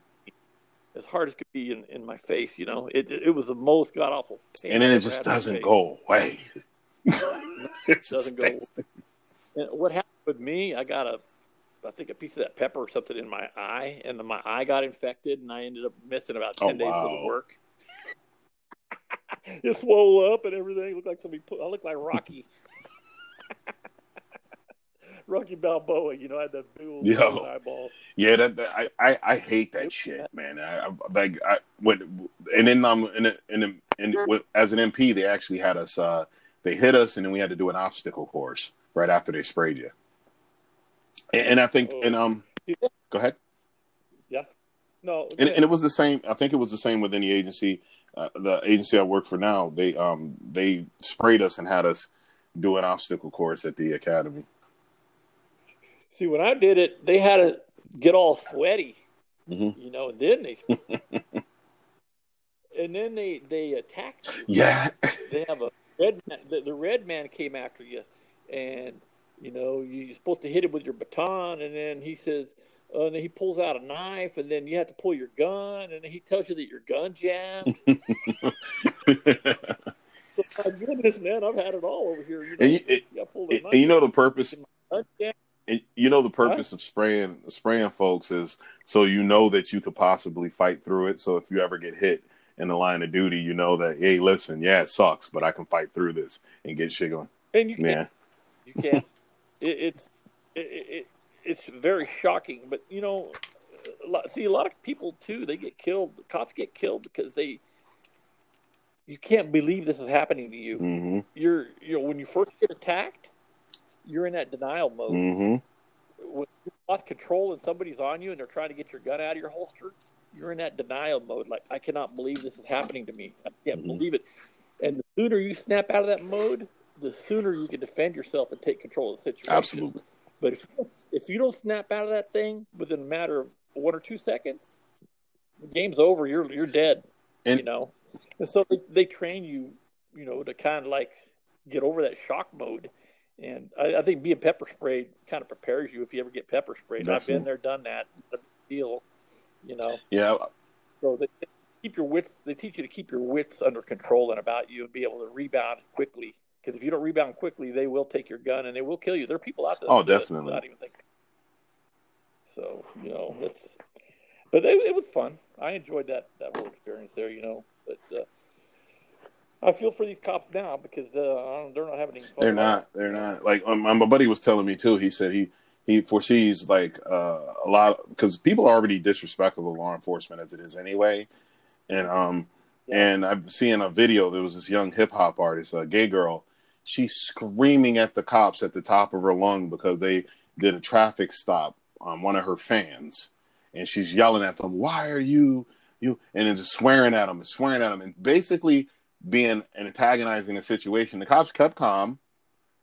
as hard as could be in, in my face. You know, it it was the most god awful pain. And then it just doesn't go away. it doesn't go. Away. And what happened with me? I got a I think a piece of that pepper or something in my eye, and then my eye got infected, and I ended up missing about ten oh, days wow. worth of work. it swelled up and everything. It looked like somebody put. I looked like Rocky. Rocky Balboa, you know, I had that big old Yo, eyeball. Yeah, that, that, I, I I hate that shit, man. I, I like I when and then um in in, in, in as an MP they actually had us uh they hit us and then we had to do an obstacle course right after they sprayed you. And, and I think oh. and um go ahead. Yeah. No. And, and, it was the same. I think it was the same within the agency uh, the agency I work for now, they um they sprayed us and had us do an obstacle course at the academy. See, when I did it, they had to get all sweaty, mm-hmm. you know, and then they and then they they attacked you. Yeah, they have a red. Man, the, the red man came after you, and you know you're supposed to hit him with your baton, and then he says uh, and then he pulls out a knife, and then you have to pull your gun, and he tells you that your gun jammed. so, my goodness, man, I've had it all over here. You know, and, you, it, and, and you know the purpose. And you know the purpose of spraying spraying folks is so you know that you could possibly fight through it. So if you ever get hit in the line of duty, you know that hey, listen, yeah, it sucks, but I can fight through this and get shit going. And you can, yeah. you can. it, it's it, it, it's very shocking. But you know, see a lot of people too. They get killed. The cops get killed because they. You can't believe this is happening to you. Mm-hmm. You're, you know, when you first get attacked, you're in that denial mode. Mm-hmm. When you lost control and somebody's on you and they're trying to get your gun out of your holster, you're in that denial mode. Like I cannot believe this is happening to me. I can't mm-hmm. believe it. And the sooner you snap out of that mode, the sooner you can defend yourself and take control of the situation. Absolutely. But if if you don't snap out of that thing within a matter of one or two seconds, the game's over. You're you're dead. And, you know, and so they, they train you, you know, to kind of like get over that shock mode. And I, I think being pepper sprayed kind of prepares you if you ever get pepper sprayed. Definitely. I've been there, done that. Deal, you know. Yeah. So they keep your wits. They teach you to keep your wits under control and about you, and be able to rebound quickly because if you don't rebound quickly, they will take your gun and they will kill you. There are people out there. Oh, definitely. Not even thinking. So you know, it's. But it, it, was fun. I enjoyed that that whole experience there. You know, but uh, I feel for these cops now because uh, they're not having any fun. They're not. They're not. Like um, my buddy was telling me too. He said he he foresees like uh, a lot because people are already disrespectful of law enforcement as it is anyway, and um. Yeah. And I've seen a video. There was this young hip hop artist, a gay girl, she's screaming at the cops at the top of her lung because they did a traffic stop on one of her fans, and she's yelling at them, "Why are you you?" and then just swearing at them and swearing at them, and basically being and antagonizing the situation. The cops kept calm.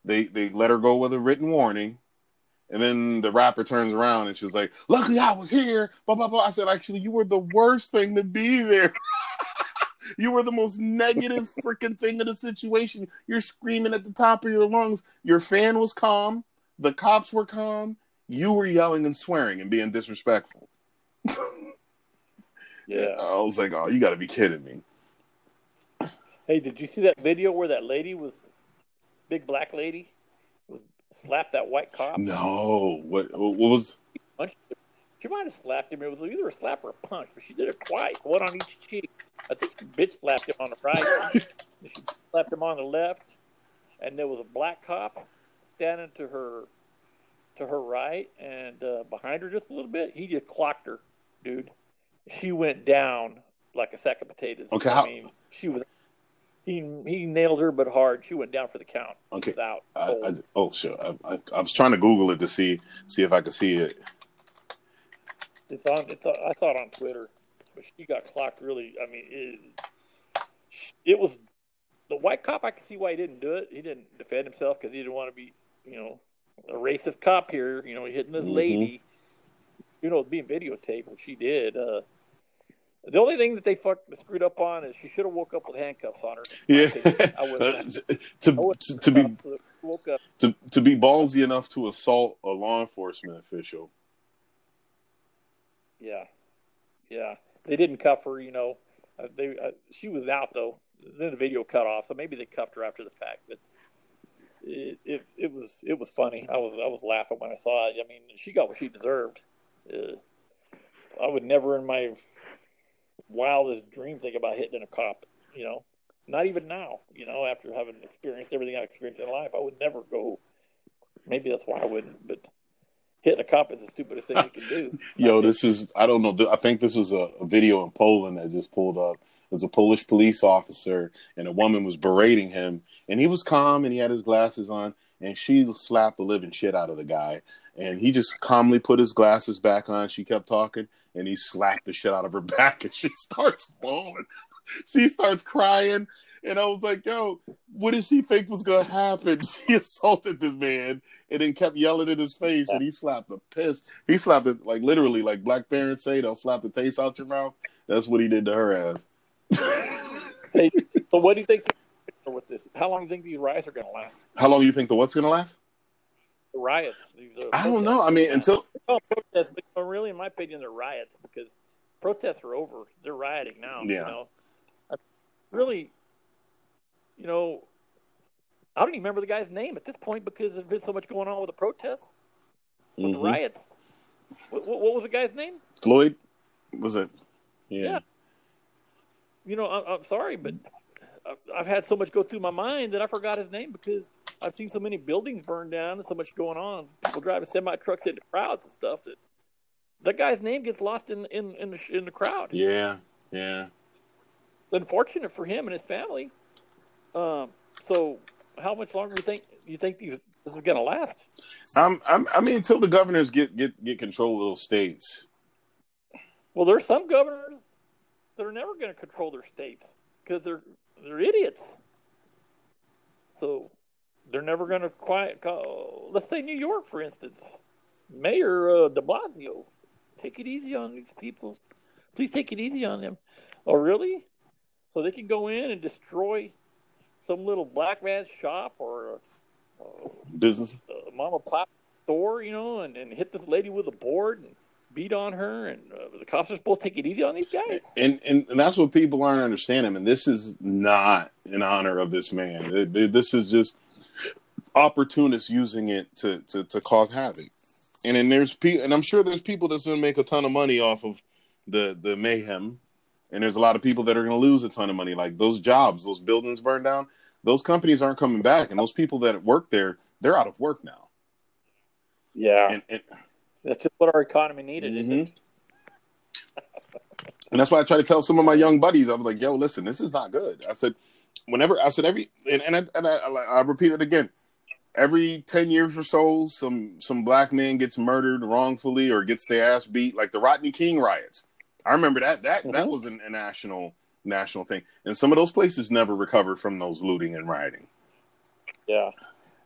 They they let her go with a written warning, And then the rapper turns around and she's like, "Luckily, I was here." Blah blah blah. I said, "Actually, you were the worst thing to be there." you were the most negative freaking thing in the situation. You're screaming at the top of your lungs. Your fan was calm. The cops were calm. You were yelling and swearing and being disrespectful. Yeah. I was like, "Oh, you got to be kidding me." Hey, did you see that video where that lady was, big black lady, slapped that white cop? No, what what was? She might have slapped him. It was either a slap or a punch, but she did it twice, one on each cheek. I think she bitch slapped him on the right. she slapped him on the left, and there was a black cop standing to her to her right and uh, behind her just a little bit. He just clocked her, dude. She went down like a sack of potatoes. Okay, I how- mean, she was. He he nailed her, but hard. She went down for the count. Okay. She was out. I. I, oh, sure. I, I, I was trying to Google it to see see if I could see it. It's on. It's on, I saw it on Twitter, but she got clocked really. I mean, it, it was the white cop. I can see why he didn't do it. He didn't defend himself because he didn't want to be, you know, a racist cop here. You know, hitting this Mhm. lady. You know, being videotaped, which she did. Uh, the only thing that they fucked screwed up on is she should have woke up with handcuffs on her. Yeah, I. Uh, to, I to to be woke up. to, to be ballsy enough to assault a law enforcement official. Yeah, yeah. They didn't cuff her, you know. Uh, they uh, she was out though. Then the video cut off, so maybe they cuffed her after the fact. But it it, it was it was funny. I was I was laughing when I saw it. I mean, she got what she deserved. Uh, I would never in my wildest dream think about hitting a cop. You know, not even now. You know, after having experienced everything I've experienced in life, I would never go. Maybe that's why I wouldn't. But hitting a cop is the stupidest thing you can do. Yo, this is I don't know. I think this was a, a video in Poland that just pulled up. Was a Polish police officer, and a woman was berating him, and he was calm and he had his glasses on, and she slapped the living shit out of the guy, and he just calmly put his glasses back on. She kept talking, and he slapped the shit out of her back, and she starts bawling. She starts crying, and I was like, "Yo, what did she think was gonna happen?" She assaulted the man, and then kept yelling in his face, and he slapped the piss. He slapped it like literally, like black parents say, they'll slap the taste out your mouth. That's what he did to her ass. Hey, so what do you think with this? How long do you think these riots are going to last? How long do you think the what's gonna last? The riots. These are I don't know. I mean, until Oh, protests, but really, in my opinion, they're riots because protests are over. They're rioting now. You Yeah. know, really, you know, I don't even remember the guy's name at this point because there's been so much going on with the protests, with the Mhm. riots. What, what, what was the guy's name? Floyd was it? Yeah. Yeah. You know, I, I'm sorry, but I've, I've had so much go through my mind that I forgot his name because I've seen so many buildings burn down and so much going on. People driving semi trucks into crowds and stuff that that guy's name gets lost in in in the, in the crowd. Yeah. Yeah. Unfortunate for him and his family. Um, so, how much longer do you think you think these this is going to last? I'm, I'm, I mean, until the governors get get get control of those states. Well, there's some governors that are never going to control their states because they're they're idiots. So they're never going to quiet. Call, let's say New York, for instance, Mayor uh, De Blasio, take it easy on these people. Please take it easy on them. Oh, really? So they can go in and destroy some little black man's shop or a, Business. a mom and pop store, you know, and, and hit this lady with a board and beat on her, and uh, the cops are supposed to take it easy on these guys. And, and and that's what people aren't understanding. And this is not in honor of this man. Th- th- This is just opportunists using it to to, to cause havoc. And then there's people, and I'm sure there's people that's going to make a ton of money off of the the mayhem. And there's a lot of people that are going to lose a ton of money. Like those jobs, those buildings burned down. Those companies aren't coming back, and those people that work there, they're out of work now. Yeah, And, and that's what our economy needed. isn't mm-hmm. it? And that's why I try to tell some of my young buddies, I was like, yo, listen, this is not good. I said, whenever, I said, every, and, and, I, and I, I repeat it again, every 10 years or so, some, some black man gets murdered wrongfully or gets their ass beat, like the Rodney King riots. I remember that, that, that Mhm. was an, a national, national thing. And some of those places never recovered from those looting and rioting. Yeah.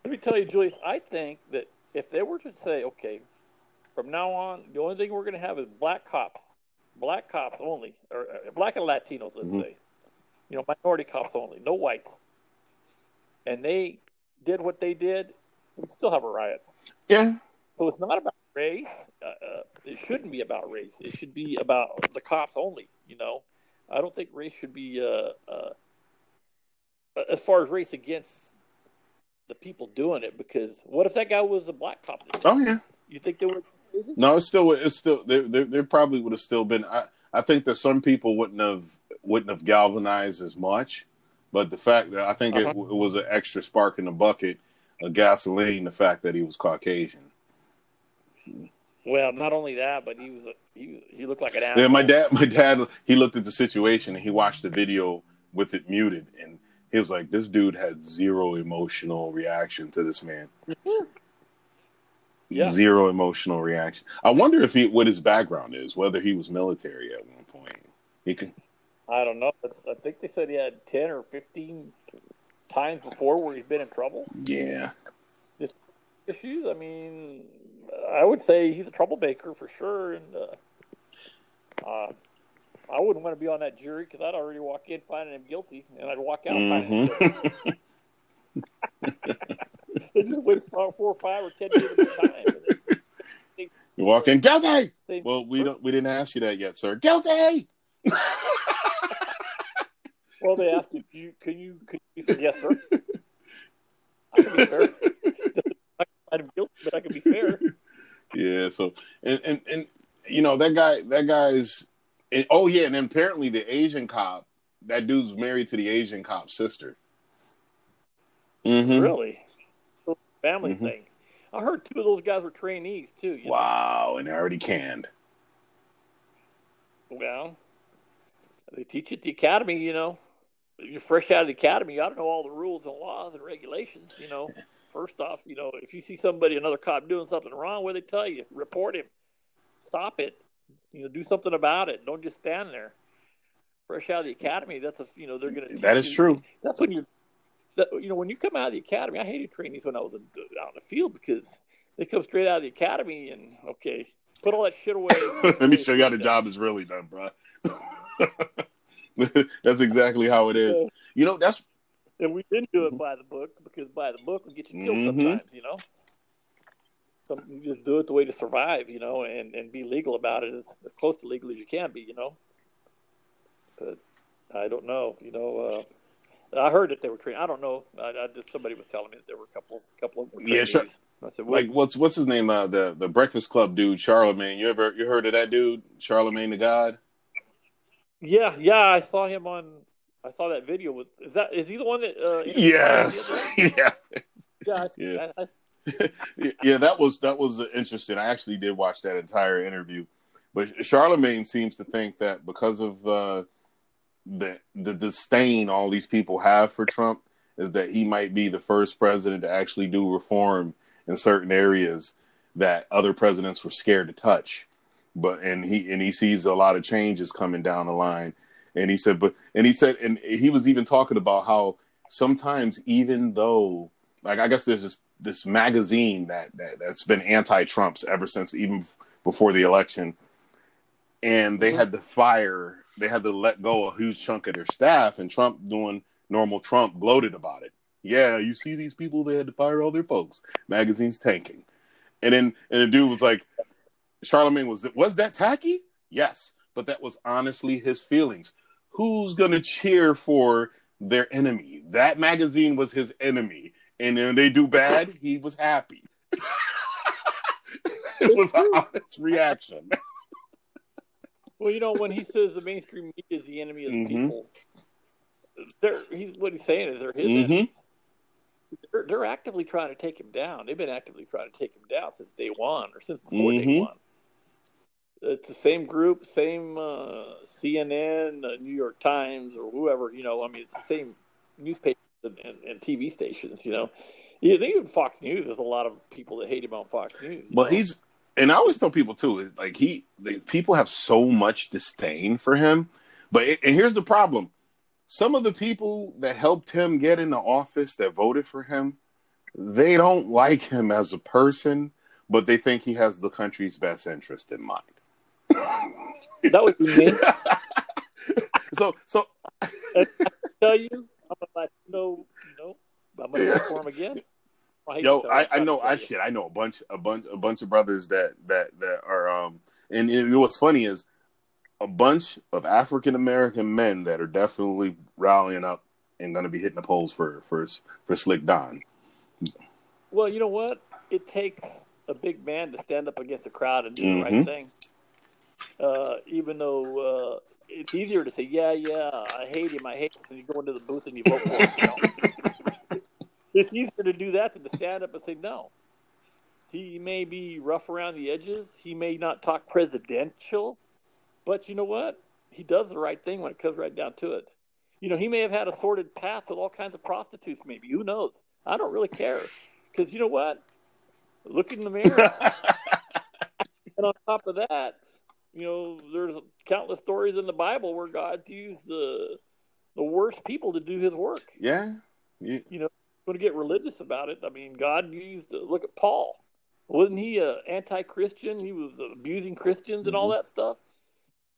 Let me tell you, Julian, I think that if they were to say, okay, from now on, the only thing we're going to have is black cops, black cops only, or uh, black and Latinos, let's Mhm. say, you know, minority cops only, no whites, and they did what they did, we'd still have a riot. Yeah. So it's not about race. Uh, uh, it shouldn't be about race. It should be about the cops only. You know, I don't think race should be uh, uh, as far as race against the people doing it. Because what if that guy was a black cop? Oh yeah. You think they would? No, it's still it's still there. There, probably would have still been. I I think that some people wouldn't have wouldn't have galvanized as much, but the fact that I think Uh-huh. it, it was an extra spark in the bucket of gasoline. The fact that he was Caucasian. Well, not only that, but he was he he looked like an asshole. Yeah, my dad, my dad, he looked at the situation and he watched the video with it muted, and he was like, "This dude had zero emotional reaction to this man. Yeah. Zero emotional reaction. I wonder if he what his background is, whether he was military at one point. He can. I don't know. I think they said he had ten or fifteen times before where he's been in trouble. Yeah. issues. I mean, I would say he's a troublemaker for sure, and uh, uh, I wouldn't want to be on that jury because I'd already walk in finding him guilty, and I'd walk out finding him guilty. hmm They just wait for four or five or ten minutes a time. they- you walk in guilty. they- Well, we don't. We didn't ask you that yet, sir. Guilty. well, they asked you, "You can you can you?" say, Yes, sir. I can be fair. I find him guilty, but I can be fair. Yeah. So and and and you know that guy. That guy's. And, oh yeah, and then apparently the Asian cop. That dude's married to the Asian cop's sister. Mm-hmm. Really, family Mhm. thing. I heard two of those guys were trainees too. You know? Wow, and they're already canned. Well, they teach at the academy, you know. You're fresh out of the academy, you ought to know all the rules and laws and regulations, you know. First off, you know, if you see somebody, another cop doing something wrong, what do they tell you? Report him. Stop it. You know, do something about it. Don't just stand there. Fresh out of the academy, that's a, you know, they're going to. That is true. That's when you're, that, you know, when you come out of the academy, I hated trainees when I was out in the field because they come straight out of the academy and, okay, put all that shit away. Let me show you how the job is really done, bro. that's exactly how it is. You know, that's And we didn't do it by the book because by the book would get you killed Mhm. sometimes, you know. Some you just do it the way to survive, you know, and, and be legal about it as, as close to legal as you can be, you know. But I don't know, you know. Uh, I heard that they were trained. I don't know. I, I just somebody was telling me that there were a couple, couple of Yeah, sure. I said, well, like what's what's his name? Uh, the the Breakfast Club dude, Charlemagne. You ever you heard of that dude, Charlemagne the God? yeah, yeah. I saw him on. I saw that video with. Is that is he the one that? Uh, Yes, Biden the other day? yeah, Yeah, Yeah. I, I, yeah. That was that was interesting. I actually did watch that entire interview, but Charlemagne seems to think that because of uh, the the disdain all these people have for Trump, is that he might be the first president to actually do reform in certain areas that other presidents were scared to touch. But and he and he sees a lot of changes coming down the line. And he said, but and he said, and he was even talking about how sometimes even though like I guess there's this this magazine that, that that's been anti-Trump's ever since even before the election, and they had to fire, they had to let go a huge chunk of their staff, and Trump doing normal Trump gloated about it. Yeah, you see these people, they had to fire all their folks. Magazine's tanking, and then and the dude was like, Charlemagne was was that tacky? Yes, but that was honestly his feelings. Who's gonna cheer for their enemy? That magazine was his enemy, and then they do bad. He was happy. it was an honest reaction. Well, you know, when he says the mainstream media is the enemy of the Mhm. people, they're he's what he's saying is they're his Mhm. enemies. They're, they're actively trying to take him down. They've been actively trying to take him down since day one or since before day Mhm. one. It's the same group, same uh, CNN, uh, New York Times, or whoever. You know, I mean, it's the same newspapers and, and, and TV stations. You know, yeah, even Fox News. There's a lot of people that hate him on Fox News. But know? he's, and I always tell people too, is like he, the, people have so much disdain for him. But it, and here's the problem: some of the people that helped him get into office, that voted for him, they don't like him as a person, but they think he has the country's best interest in mind. That would be me. so, so I tell you, I'm you know. Know, I'm gonna yeah. for him again. I Yo, I, I know I shit. I know a bunch, a bunch, a bunch of brothers that that that are um. And, and what's funny is a bunch of African American men that are definitely rallying up and going to be hitting the polls for for for Slick Don. Well, you know what? It takes a big man to stand up against the crowd and do mm-hmm. the right mm-hmm. thing. Uh, even though uh, it's easier to say, "Yeah, yeah, I hate him, I hate him," and you go into the booth and you vote for him. You know? it's easier to do that than to stand up and say no. He may be rough around the edges. He may not talk presidential, but you know what? He does the right thing when it comes right down to it. You know, he may have had a sordid past with all kinds of prostitutes. Maybe who knows? I don't really care because you know what? Look in the mirror. and on top of that, you know, there's countless stories in the Bible where God's used the the worst people to do His work. Yeah, yeah. you know, going to get religious about it. I mean, God used look at Paul. Wasn't he a anti-Christian? He was abusing Christians and mm-hmm. all that stuff.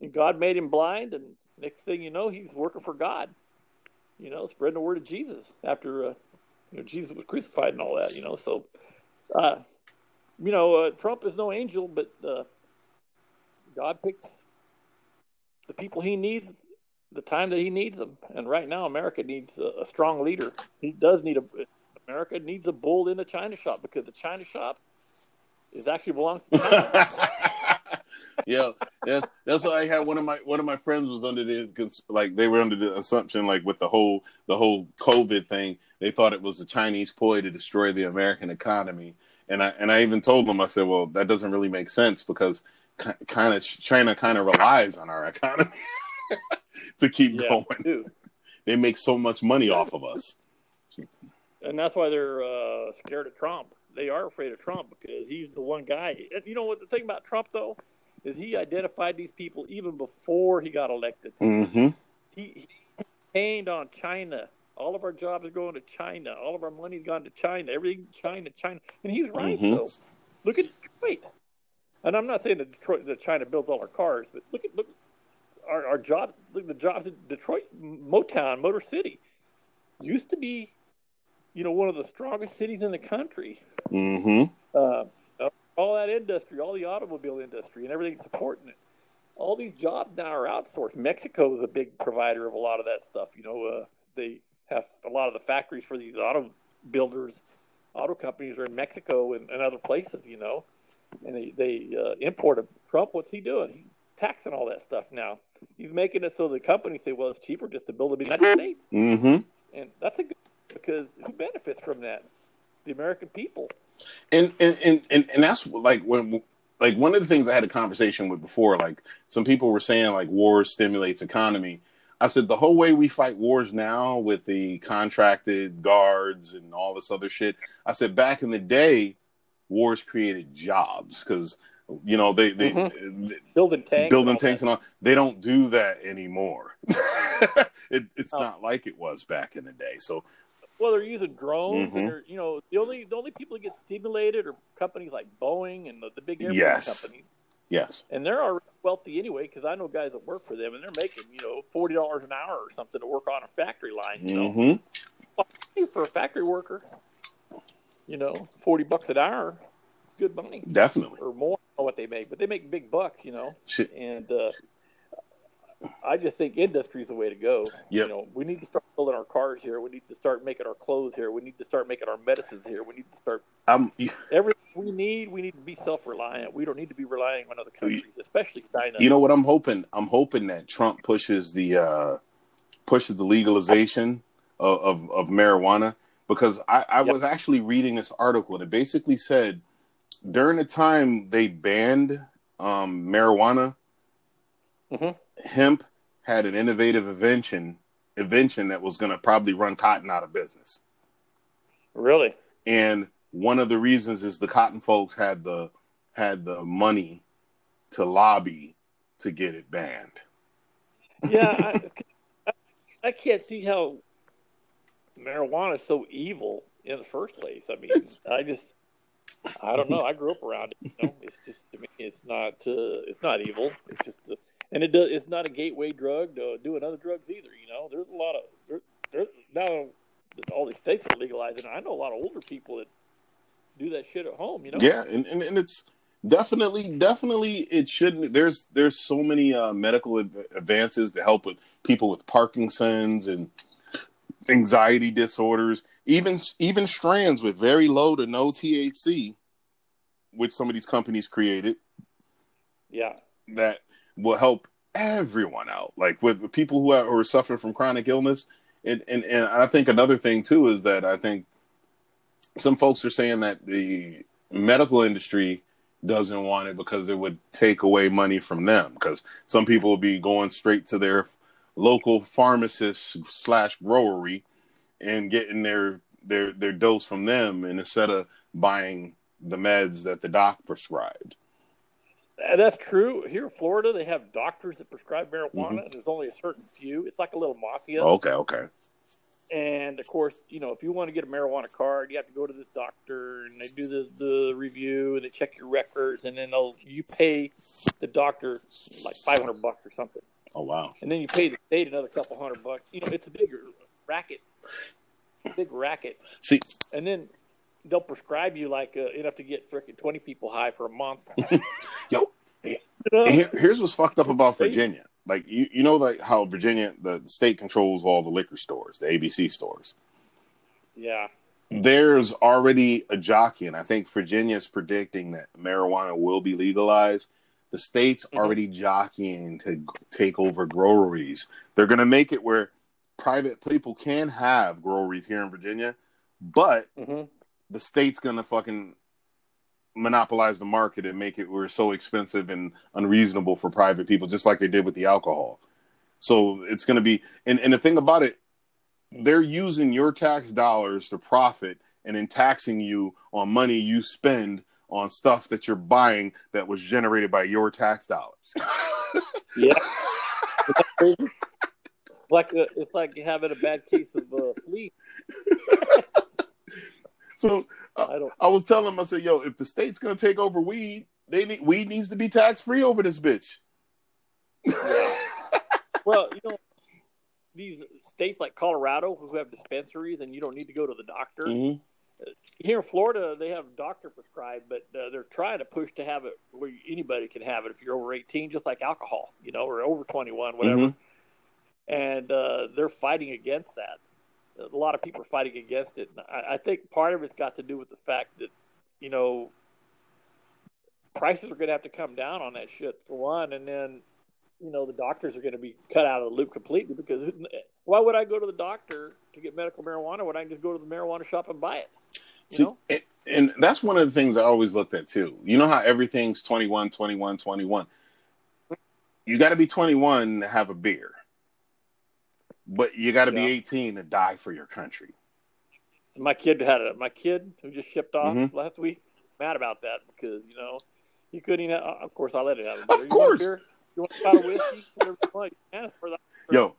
And God made him blind, and next thing you know, he's working for God. You know, spreading the word of Jesus after uh, you know Jesus was crucified and all that. You know, so uh, you know, uh, Trump is no angel, but uh, God picks the people He needs, the time that He needs them. And right now, America needs a, a strong leader. He does need a. America needs a bull in the China shop because the China shop is actually belongs to China. yeah, that's that's why I had one of my one of my friends was under the like they were under the assumption like with the whole the whole COVID thing, they thought it was a Chinese ploy to destroy the American economy. And I and I even told them I said, well, that doesn't really make sense because kind of China kind of relies on our economy to keep yeah, going. They make so much money off of us, and that's why they're uh, scared of Trump. They are afraid of Trump because he's the one guy. You know what the thing about Trump though is he identified these people even before he got elected. Mm-hmm. He, he campaigned on China. All of our jobs are going to China. All of our money's gone to China. Everything China, China, and he's right mm-hmm. though. Look at Detroit. And I'm not saying that Detroit, that China builds all our cars, but look at look our our job. Look at the jobs in Detroit, Motown, Motor City, used to be, you know, one of the strongest cities in the country. Mm-hmm. Uh, all that industry, all the automobile industry, and everything supporting it. All these jobs now are outsourced. Mexico is a big provider of a lot of that stuff. You know, uh, they have a lot of the factories for these auto builders, auto companies are in Mexico and, and other places. You know, and they they uh, import them. Trump, what's he doing? He's taxing all that stuff now. He's making it so the companies say, well, it's cheaper just to build in the United States. Mm-hmm. And that's a good because who benefits from that? The American people. And and, and and and that's like when like one of the things I had a conversation with before, like some people were saying like war stimulates economy. I said the whole way we fight wars now with the contracted guards and all this other shit. I said back in the day, wars created jobs because you know they they, mm-hmm. they building tanks, building tanks, and all. They don't do that anymore. it, it's oh. not like it was back in the day. So well, they're using drones, mm-hmm. and they're, you know, the only the only people that get stimulated are companies like Boeing and the, the big airplane yes. companies. Yes, and they're already wealthy anyway because I know guys that work for them, and they're making you know forty dollars an hour or something to work on a factory line. You know, mm-hmm. for a factory worker, you know, forty bucks an hour, good money, definitely, or more. what they make, but they make big bucks, you know. Shit. And uh, I just think industry is the way to go. Yep. You know, we need to start building our cars here. We need to start making our clothes here. We need to start making our medicines here. We need to start um, everything we need. We need to be self reliant. We don't need to be relying on other countries, especially China. You know what I'm hoping? I'm hoping that Trump pushes the uh, pushes the legalization of, of, of marijuana because I, I yep. was actually reading this article and it basically said during the time they banned um, marijuana. Mm-hmm hemp had an innovative invention invention that was going to probably run cotton out of business. Really? And one of the reasons is the cotton folks had the had the money to lobby to get it banned. Yeah, I, I can't see how marijuana is so evil. in the first place. I mean, I just, I don't know. I grew up around it. You know? It's just to me, it's not, uh, it's not evil. It's just, uh, and it does. It's not a gateway drug to doing other drugs either. You know, there's a lot of there, there now all these states are legalizing. I know a lot of older people that do that shit at home. You know. Yeah, and, and, and it's definitely definitely it shouldn't. There's there's so many uh, medical advances to help with people with Parkinson's and anxiety disorders, even even strands with very low to no THC, which some of these companies created. Yeah, that will help everyone out. Like with, with people who are, who are suffering from chronic illness, and, and and I think another thing too is that I think some folks are saying that the medical industry doesn't want it because it would take away money from them because some people will be going straight to their local pharmacist slash growery and getting their their their dose from them and instead of buying the meds that the doc prescribed that's true. Here in Florida, they have doctors that prescribe marijuana, mm-hmm. and there's only a certain few. It's like a little mafia. Okay, okay. And of course, you know, if you want to get a marijuana card, you have to go to this doctor, and they do the, the review, and they check your records, and then they'll you pay the doctor like five hundred bucks or something. Oh wow! And then you pay the state another couple hundred bucks. You know, it's a bigger racket, big racket. See, and then they'll prescribe you like uh, enough to get freaking twenty people high for a month. Yo, here, here's what's fucked up about Virginia. Like you, you know, like how Virginia, the state controls all the liquor stores, the ABC stores. Yeah. There's already a jockey, and I think Virginia is predicting that marijuana will be legalized. The state's mm-hmm. already jockeying to take over groweries. They're going to make it where private people can have groweries here in Virginia, but mm-hmm the state's gonna fucking monopolize the market and make it where it's so expensive and unreasonable for private people, just like they did with the alcohol. So it's gonna be and, and the thing about it, they're using your tax dollars to profit and then taxing you on money you spend on stuff that you're buying that was generated by your tax dollars. yeah. like a, it's like having a bad case of uh, flea. So uh, I don't. I was telling him, I said, "Yo, if the state's gonna take over weed, they need weed needs to be tax free over this bitch." Yeah. well, you know, these states like Colorado who have dispensaries and you don't need to go to the doctor. Mm-hmm. Here in Florida, they have doctor prescribed, but uh, they're trying to push to have it where anybody can have it if you're over 18, just like alcohol, you know, or over 21, whatever. Mm-hmm. And uh, they're fighting against that a lot of people are fighting against it. I, I think part of it's got to do with the fact that, you know, prices are going to have to come down on that shit for one, and then, you know, the doctors are going to be cut out of the loop completely because why would I go to the doctor to get medical marijuana when I can just go to the marijuana shop and buy it? You See, know? And, and that's one of the things I always looked at too. You know how everything's 21, 21, 21. You got to be 21 to have a beer but you got to yeah. be 18 to die for your country. My kid had it. My kid who just shipped off mm-hmm. last week, mad about that because you know he couldn't even. Have, of course, I let it have. Of course, you want a bottle of whiskey, whatever you want. Ask. Yo,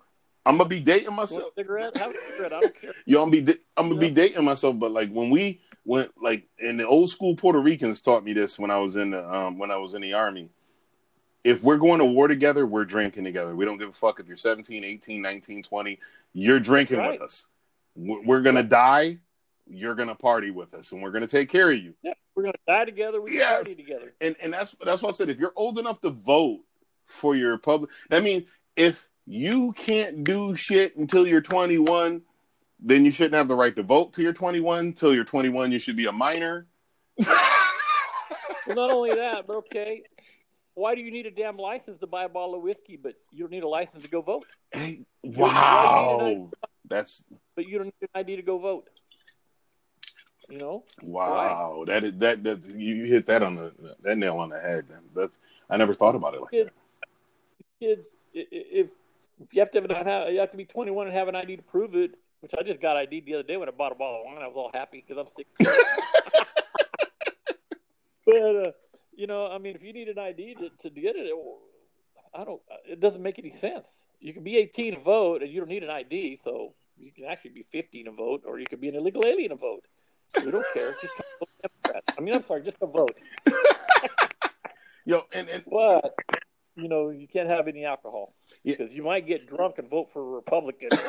I'm gonna be dating myself. cigarette? Have a cigarette. I don't care. Yo, I'm be I'm gonna be dating myself, but like when we went, like, and the old school Puerto Ricans taught me this when I was in the um when I was in the army if we're going to war together, we're drinking together. We don't give a fuck if you're 17, 18, 19, 20. You're drinking right. with us. We're going to die. You're going to party with us, and we're going to take care of you. Yeah, we're going to die together. We yes. party together. And and that's that's what I said. If you're old enough to vote for your public, I mean, if you can't do shit until you're 21, then you shouldn't have the right to vote till you're 21. Till you're 21, you should be a minor. well, not only that, but okay, why do you need a damn license to buy a bottle of whiskey, but you don't need a license to go vote? Hey, wow, that's. But you don't need an ID to go vote. You know. Wow, that is that that you hit that on the that nail on the head. That's I never thought about it like kids, that. Kids, if you have to have, you have to be 21 and have an ID to prove it, which I just got ID the other day when I bought a bottle of wine. I was all happy because I'm 16. but uh, you know, I mean, if you need an ID to, to get it, it, I don't. It doesn't make any sense. You can be 18 to vote, and you don't need an ID. So You can actually be 15 and vote, or you could be an illegal alien and vote. We don't care. Just vote Democrat. I mean, I'm sorry, just a vote. Yo, and, and But you know, you can't have any alcohol Yeah. because you might get drunk and vote for a Republican.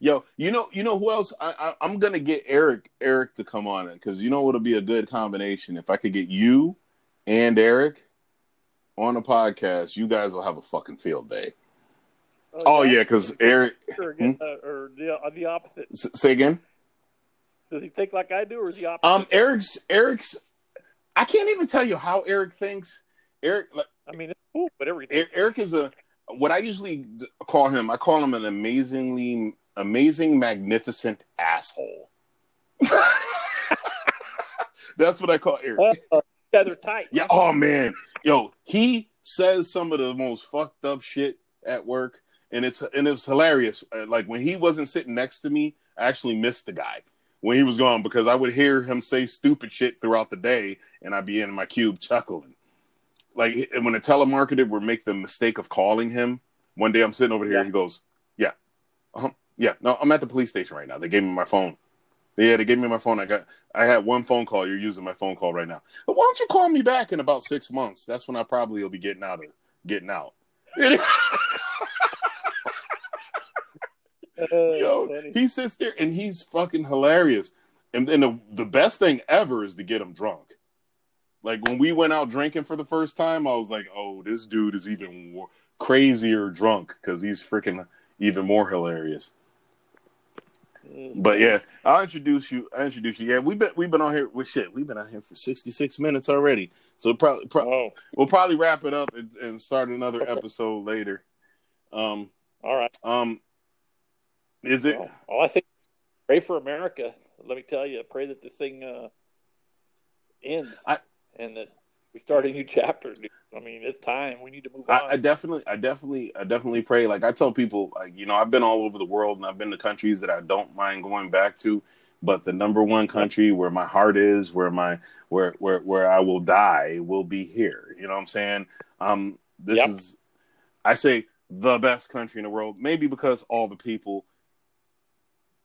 yo, you know, you know who else? I, I I'm gonna get Eric Eric to come on it because you know what'll be a good combination if I could get you and Eric on a podcast. You guys will have a fucking field day. Oh yeah, because Eric. or, again, uh, or the uh, the opposite. S- say again. Does he think like I do, or is he opposite? Um, Eric's Eric's. I can't even tell you how Eric thinks. Eric, like, I mean, it's cool, but everything. Eric is a what I usually call him. I call him an amazingly amazing, magnificent asshole. That's what I call Eric. Uh, yeah, they're tight. Yeah. Oh man, yo, he says some of the most fucked up shit at work, and it's and it's hilarious. Uh, Like when he wasn't sitting next to me, I actually missed the guy when he was gone because I would hear him say stupid shit throughout the day, and I'd be in my cube chuckling. Like when a telemarketer would make the mistake of calling him, one day I'm sitting over here, Yeah. he goes, "Yeah, uh-huh. yeah, no, I'm at the police station right now. They gave me my phone. Yeah, they gave me my phone. I got, I had one phone call. You're using my phone call right now. But why don't you call me back in about six months? That's when I probably will be getting out of getting out. Uh, Yo, he sits there and he's fucking hilarious. And then the, the best thing ever is to get him drunk. Like when we went out drinking for the first time, I was like, "Oh, this dude is even more crazier drunk because he's freaking even more hilarious." But yeah, I'll introduce you. I introduce you. Yeah, we've been we've been on here with shit. We've been out here for sixty six minutes already. So probably pro- Oh, we'll probably wrap it up and, and start another episode later. Um, all right. um, is it? Well, all I think, pray for America. Let me tell you, pray that the thing uh, ends I- and that we start a new chapter. dude. I mean, it's time. We need to move I, on. I definitely, I definitely, I definitely pray. Like I tell people, like you know, I've been all over the world and I've been to countries that I don't mind going back to. But the number one country where my heart is, where my where where where I will die, will be here. You know what I'm saying? Um, this Yep. is, I say, the best country in the world. Maybe because all the people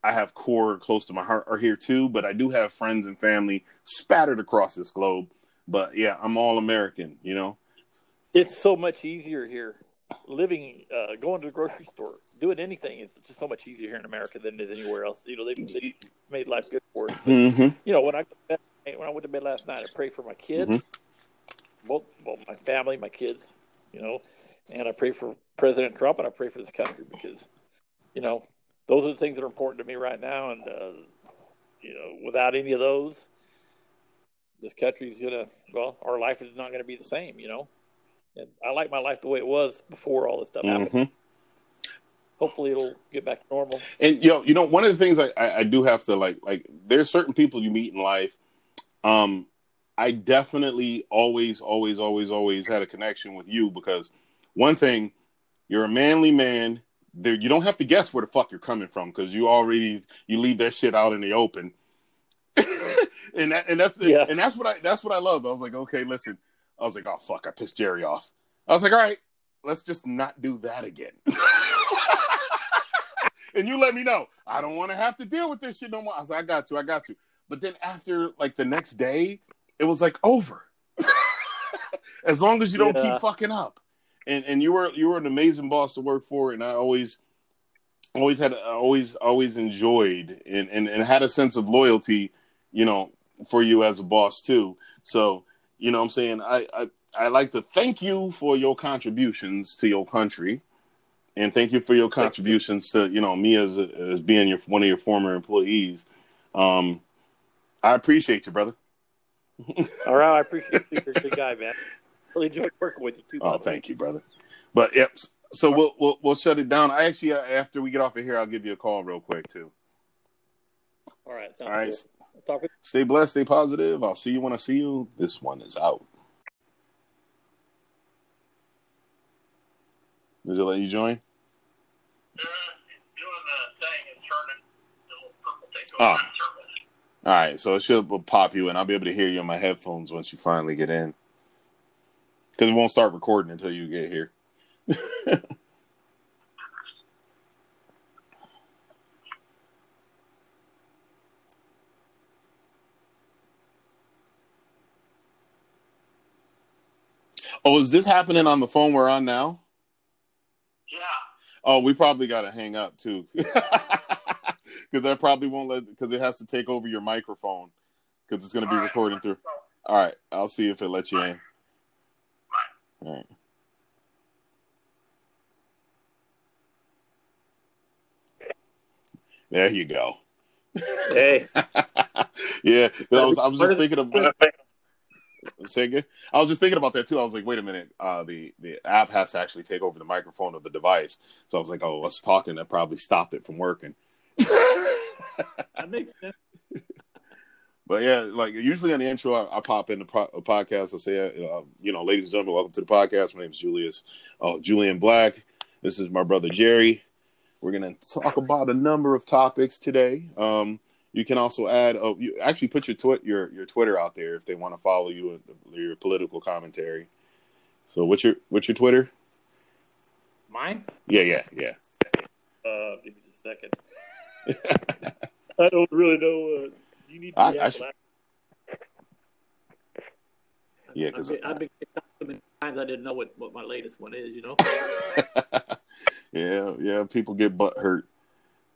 I have core close to my heart are here too. But I do have friends and family spattered across this globe. But yeah, I'm all American. You know. it's so much easier here. Living, uh, going to the grocery store, doing anything is just so much easier here in America than it is anywhere else. You know, they've, they've made life good for us. But, Mm-hmm. you know, when I bed, when I went to bed last night, I prayed for my kids, Mhm. both well, my family, my kids, you know, and I pray for President Trump and I pray for this country because, you know, those are the things that are important to me right now. And uh, you know, without any of those, this country's gonna well, our life is not gonna be the same. You know, and I like my life the way it was before all this stuff happened. Mm-hmm. Hopefully, it'll get back to normal. And yo, you know, one of the things I, I, I do have to like like there's certain people you meet in life. Um, I definitely always, always, always, always had a connection with you because one thing, you're a manly man. There, you don't have to guess where the fuck you're coming from because you already you leave that shit out in the open. and that, and that's Yeah. and that's what I that's what I love. I was like, okay, listen. I was like, oh fuck, I pissed Jerry off. I was like, all right, let's just not do that again. and you let me know. I don't want to have to deal with this shit no more. I was like, I got to, I got to. But then after like the next day, it was like over. as long as you don't Yeah. keep fucking up. And and you were you were an amazing boss to work for, and I always always had always always enjoyed and, and, and had a sense of loyalty, you know, for you as a boss too. So, you know what I'm saying? I, I I like to thank you for your contributions to your country. And thank you for your Thank you. contributions to, you know, me as a, as being your one of your former employees. Um I appreciate you, brother. All right, I appreciate you. You're a good guy, man. Really enjoyed working with you too. Oh, thank you, brother. But yep. So we'll we'll we'll shut it down. I actually uh, after we get off of here, I'll give you a call real quick too. All right, All right. good. I'll talk with Stay blessed, stay positive. I'll see you when I see you. This one is out. Does it let you join? doing the thing and turning the little purple thing Oh. goes on service. All right, so it should pop you, and I'll be able to hear you on my headphones once you finally get in. Because it won't start recording until you get here. Oh, is this happening on the phone we're on now? Yeah. Oh, we probably got to hang up too, because that probably won't let because it has to take over your microphone because it's going to be All right. recording through. All right, I'll see if it lets you in. All right. There you go. Hey, yeah. I was I was just thinking of Yeah. Say again. I was just thinking about that too. I was like, wait a minute, uh, the the app has to actually take over the microphone of the device. So I was like, oh, us talking that probably stopped it from working. that makes sense. But yeah, like usually on the intro, I, I pop in the pro- a podcast. I say, uh, you know, ladies and gentlemen, welcome to the podcast. My name is Julius, oh, Julian Black. This is my brother Jerry. We're gonna talk about a number of topics today. Um, you can also add, oh, you actually put your twi- your your Twitter out there if they want to follow you and your political commentary. So what's your what's your Twitter? Mine? Yeah, yeah, yeah. Uh, give me just a second. I don't really know. Uh, you need to I- be I out should- for that. Yeah, I've 'cause been, I've been kicked out so many times I didn't know what, what my latest one is. You know. yeah, yeah. People get butt hurt,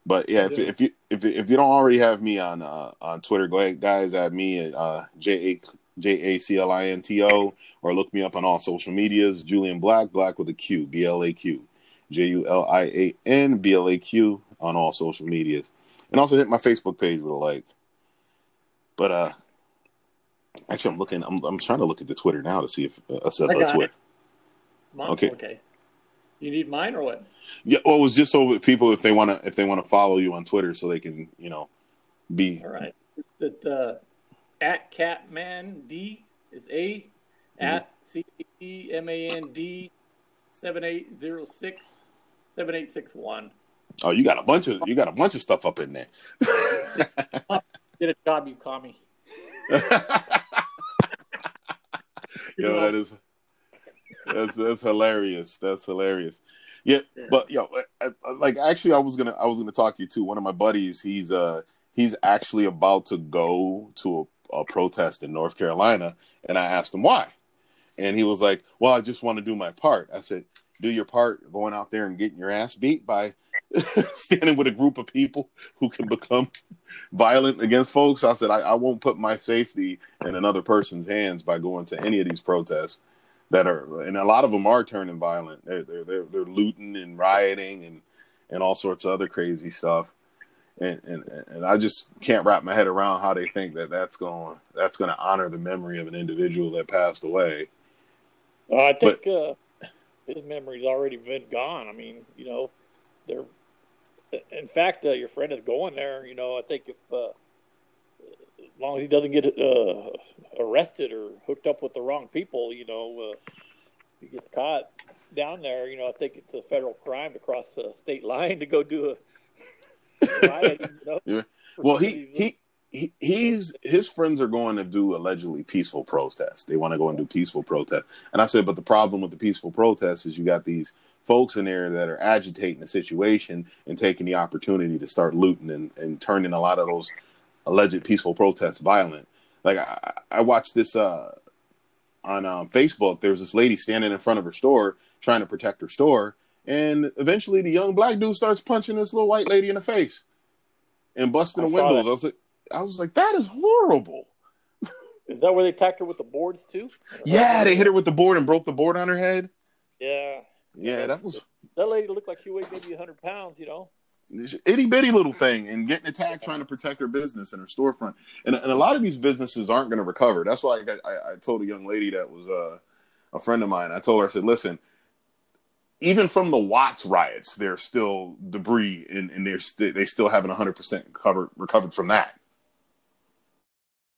but yeah, if, Yeah. if you if if you don't already have me on uh, on Twitter, go ahead, guys. at me at uh, J A J A C L I N T O, or look me up on all social medias. Julian Black, Black with a Q, B L A Q, J U L I A N B L A Q on all social medias, and also hit my Facebook page with a like. But uh, actually, I'm looking. I'm I'm trying to look at the Twitter now to see if uh, I got Twitter. it. Okay. Okay. You need mine or what? Yeah, well, it was just so that people, if they want to, if they want to follow you on Twitter, so they can, you know, be. All right. That uh, at Catman D is A at C E M A N D seven eight zero six seven eight six one. Oh, you got a bunch of you got a bunch of stuff up in there. Get a job, you commie. You Yo, that is that's that's hilarious. That's hilarious. Yeah, Yeah. but yo, I- I- like actually, I was gonna I was gonna talk to you too. One of my buddies, he's uh he's actually about to go to a, a protest in North Carolina, and I asked him why, and he was like, "Well, I just want to do my part." I said, "Do your part, going out there and getting your ass beat by standing with a group of people who can become violent against folks." I said, I, "I won't put my safety in another person's hands by going to any of these protests." That are and a lot of them are turning violent. They're they're they're, they're looting and rioting and and all sorts of other crazy stuff. And, and and I just can't wrap my head around how they think that that's going that's going to honor the memory of an individual that passed away. Uh, I think uh, his memory's already been gone. I mean, you know, they're. In fact, uh, your friend is going there. You know, I think if uh, long as he doesn't get uh, arrested or hooked up with the wrong people, you know, uh, he gets caught down there. You know, I think it's a federal crime to cross the state line to go do a riot. You know, Yeah. Well, he he. He, he's his friends are going to do allegedly peaceful protests. They want to go and do peaceful protests. And I said, but the problem with the peaceful protests is you got these folks in there that are agitating the situation and taking the opportunity to start looting and, and turning a lot of those alleged peaceful protests violent. Like I, I watched this uh, on um, Facebook. There was this lady standing in front of her store trying to protect her store, and eventually the young black dude starts punching this little white lady in the face and busting I the windows. that. I was like, I was like, that is horrible. is that where they attacked her with the boards too? Yeah, they hit her with the board and broke the board on her head. Yeah, Yeah, that was that lady looked like she weighed maybe hundred pounds. You know. Itty bitty little thing and getting attacked trying to protect her business and her storefront. And, and a lot of these businesses aren't going to recover. That's why I, I, I told a young lady that was uh, a friend of mine. I told her, I said, listen, even from the Watts riots, there's still debris and, and they're st- they still haven't 100% covered, recovered from that.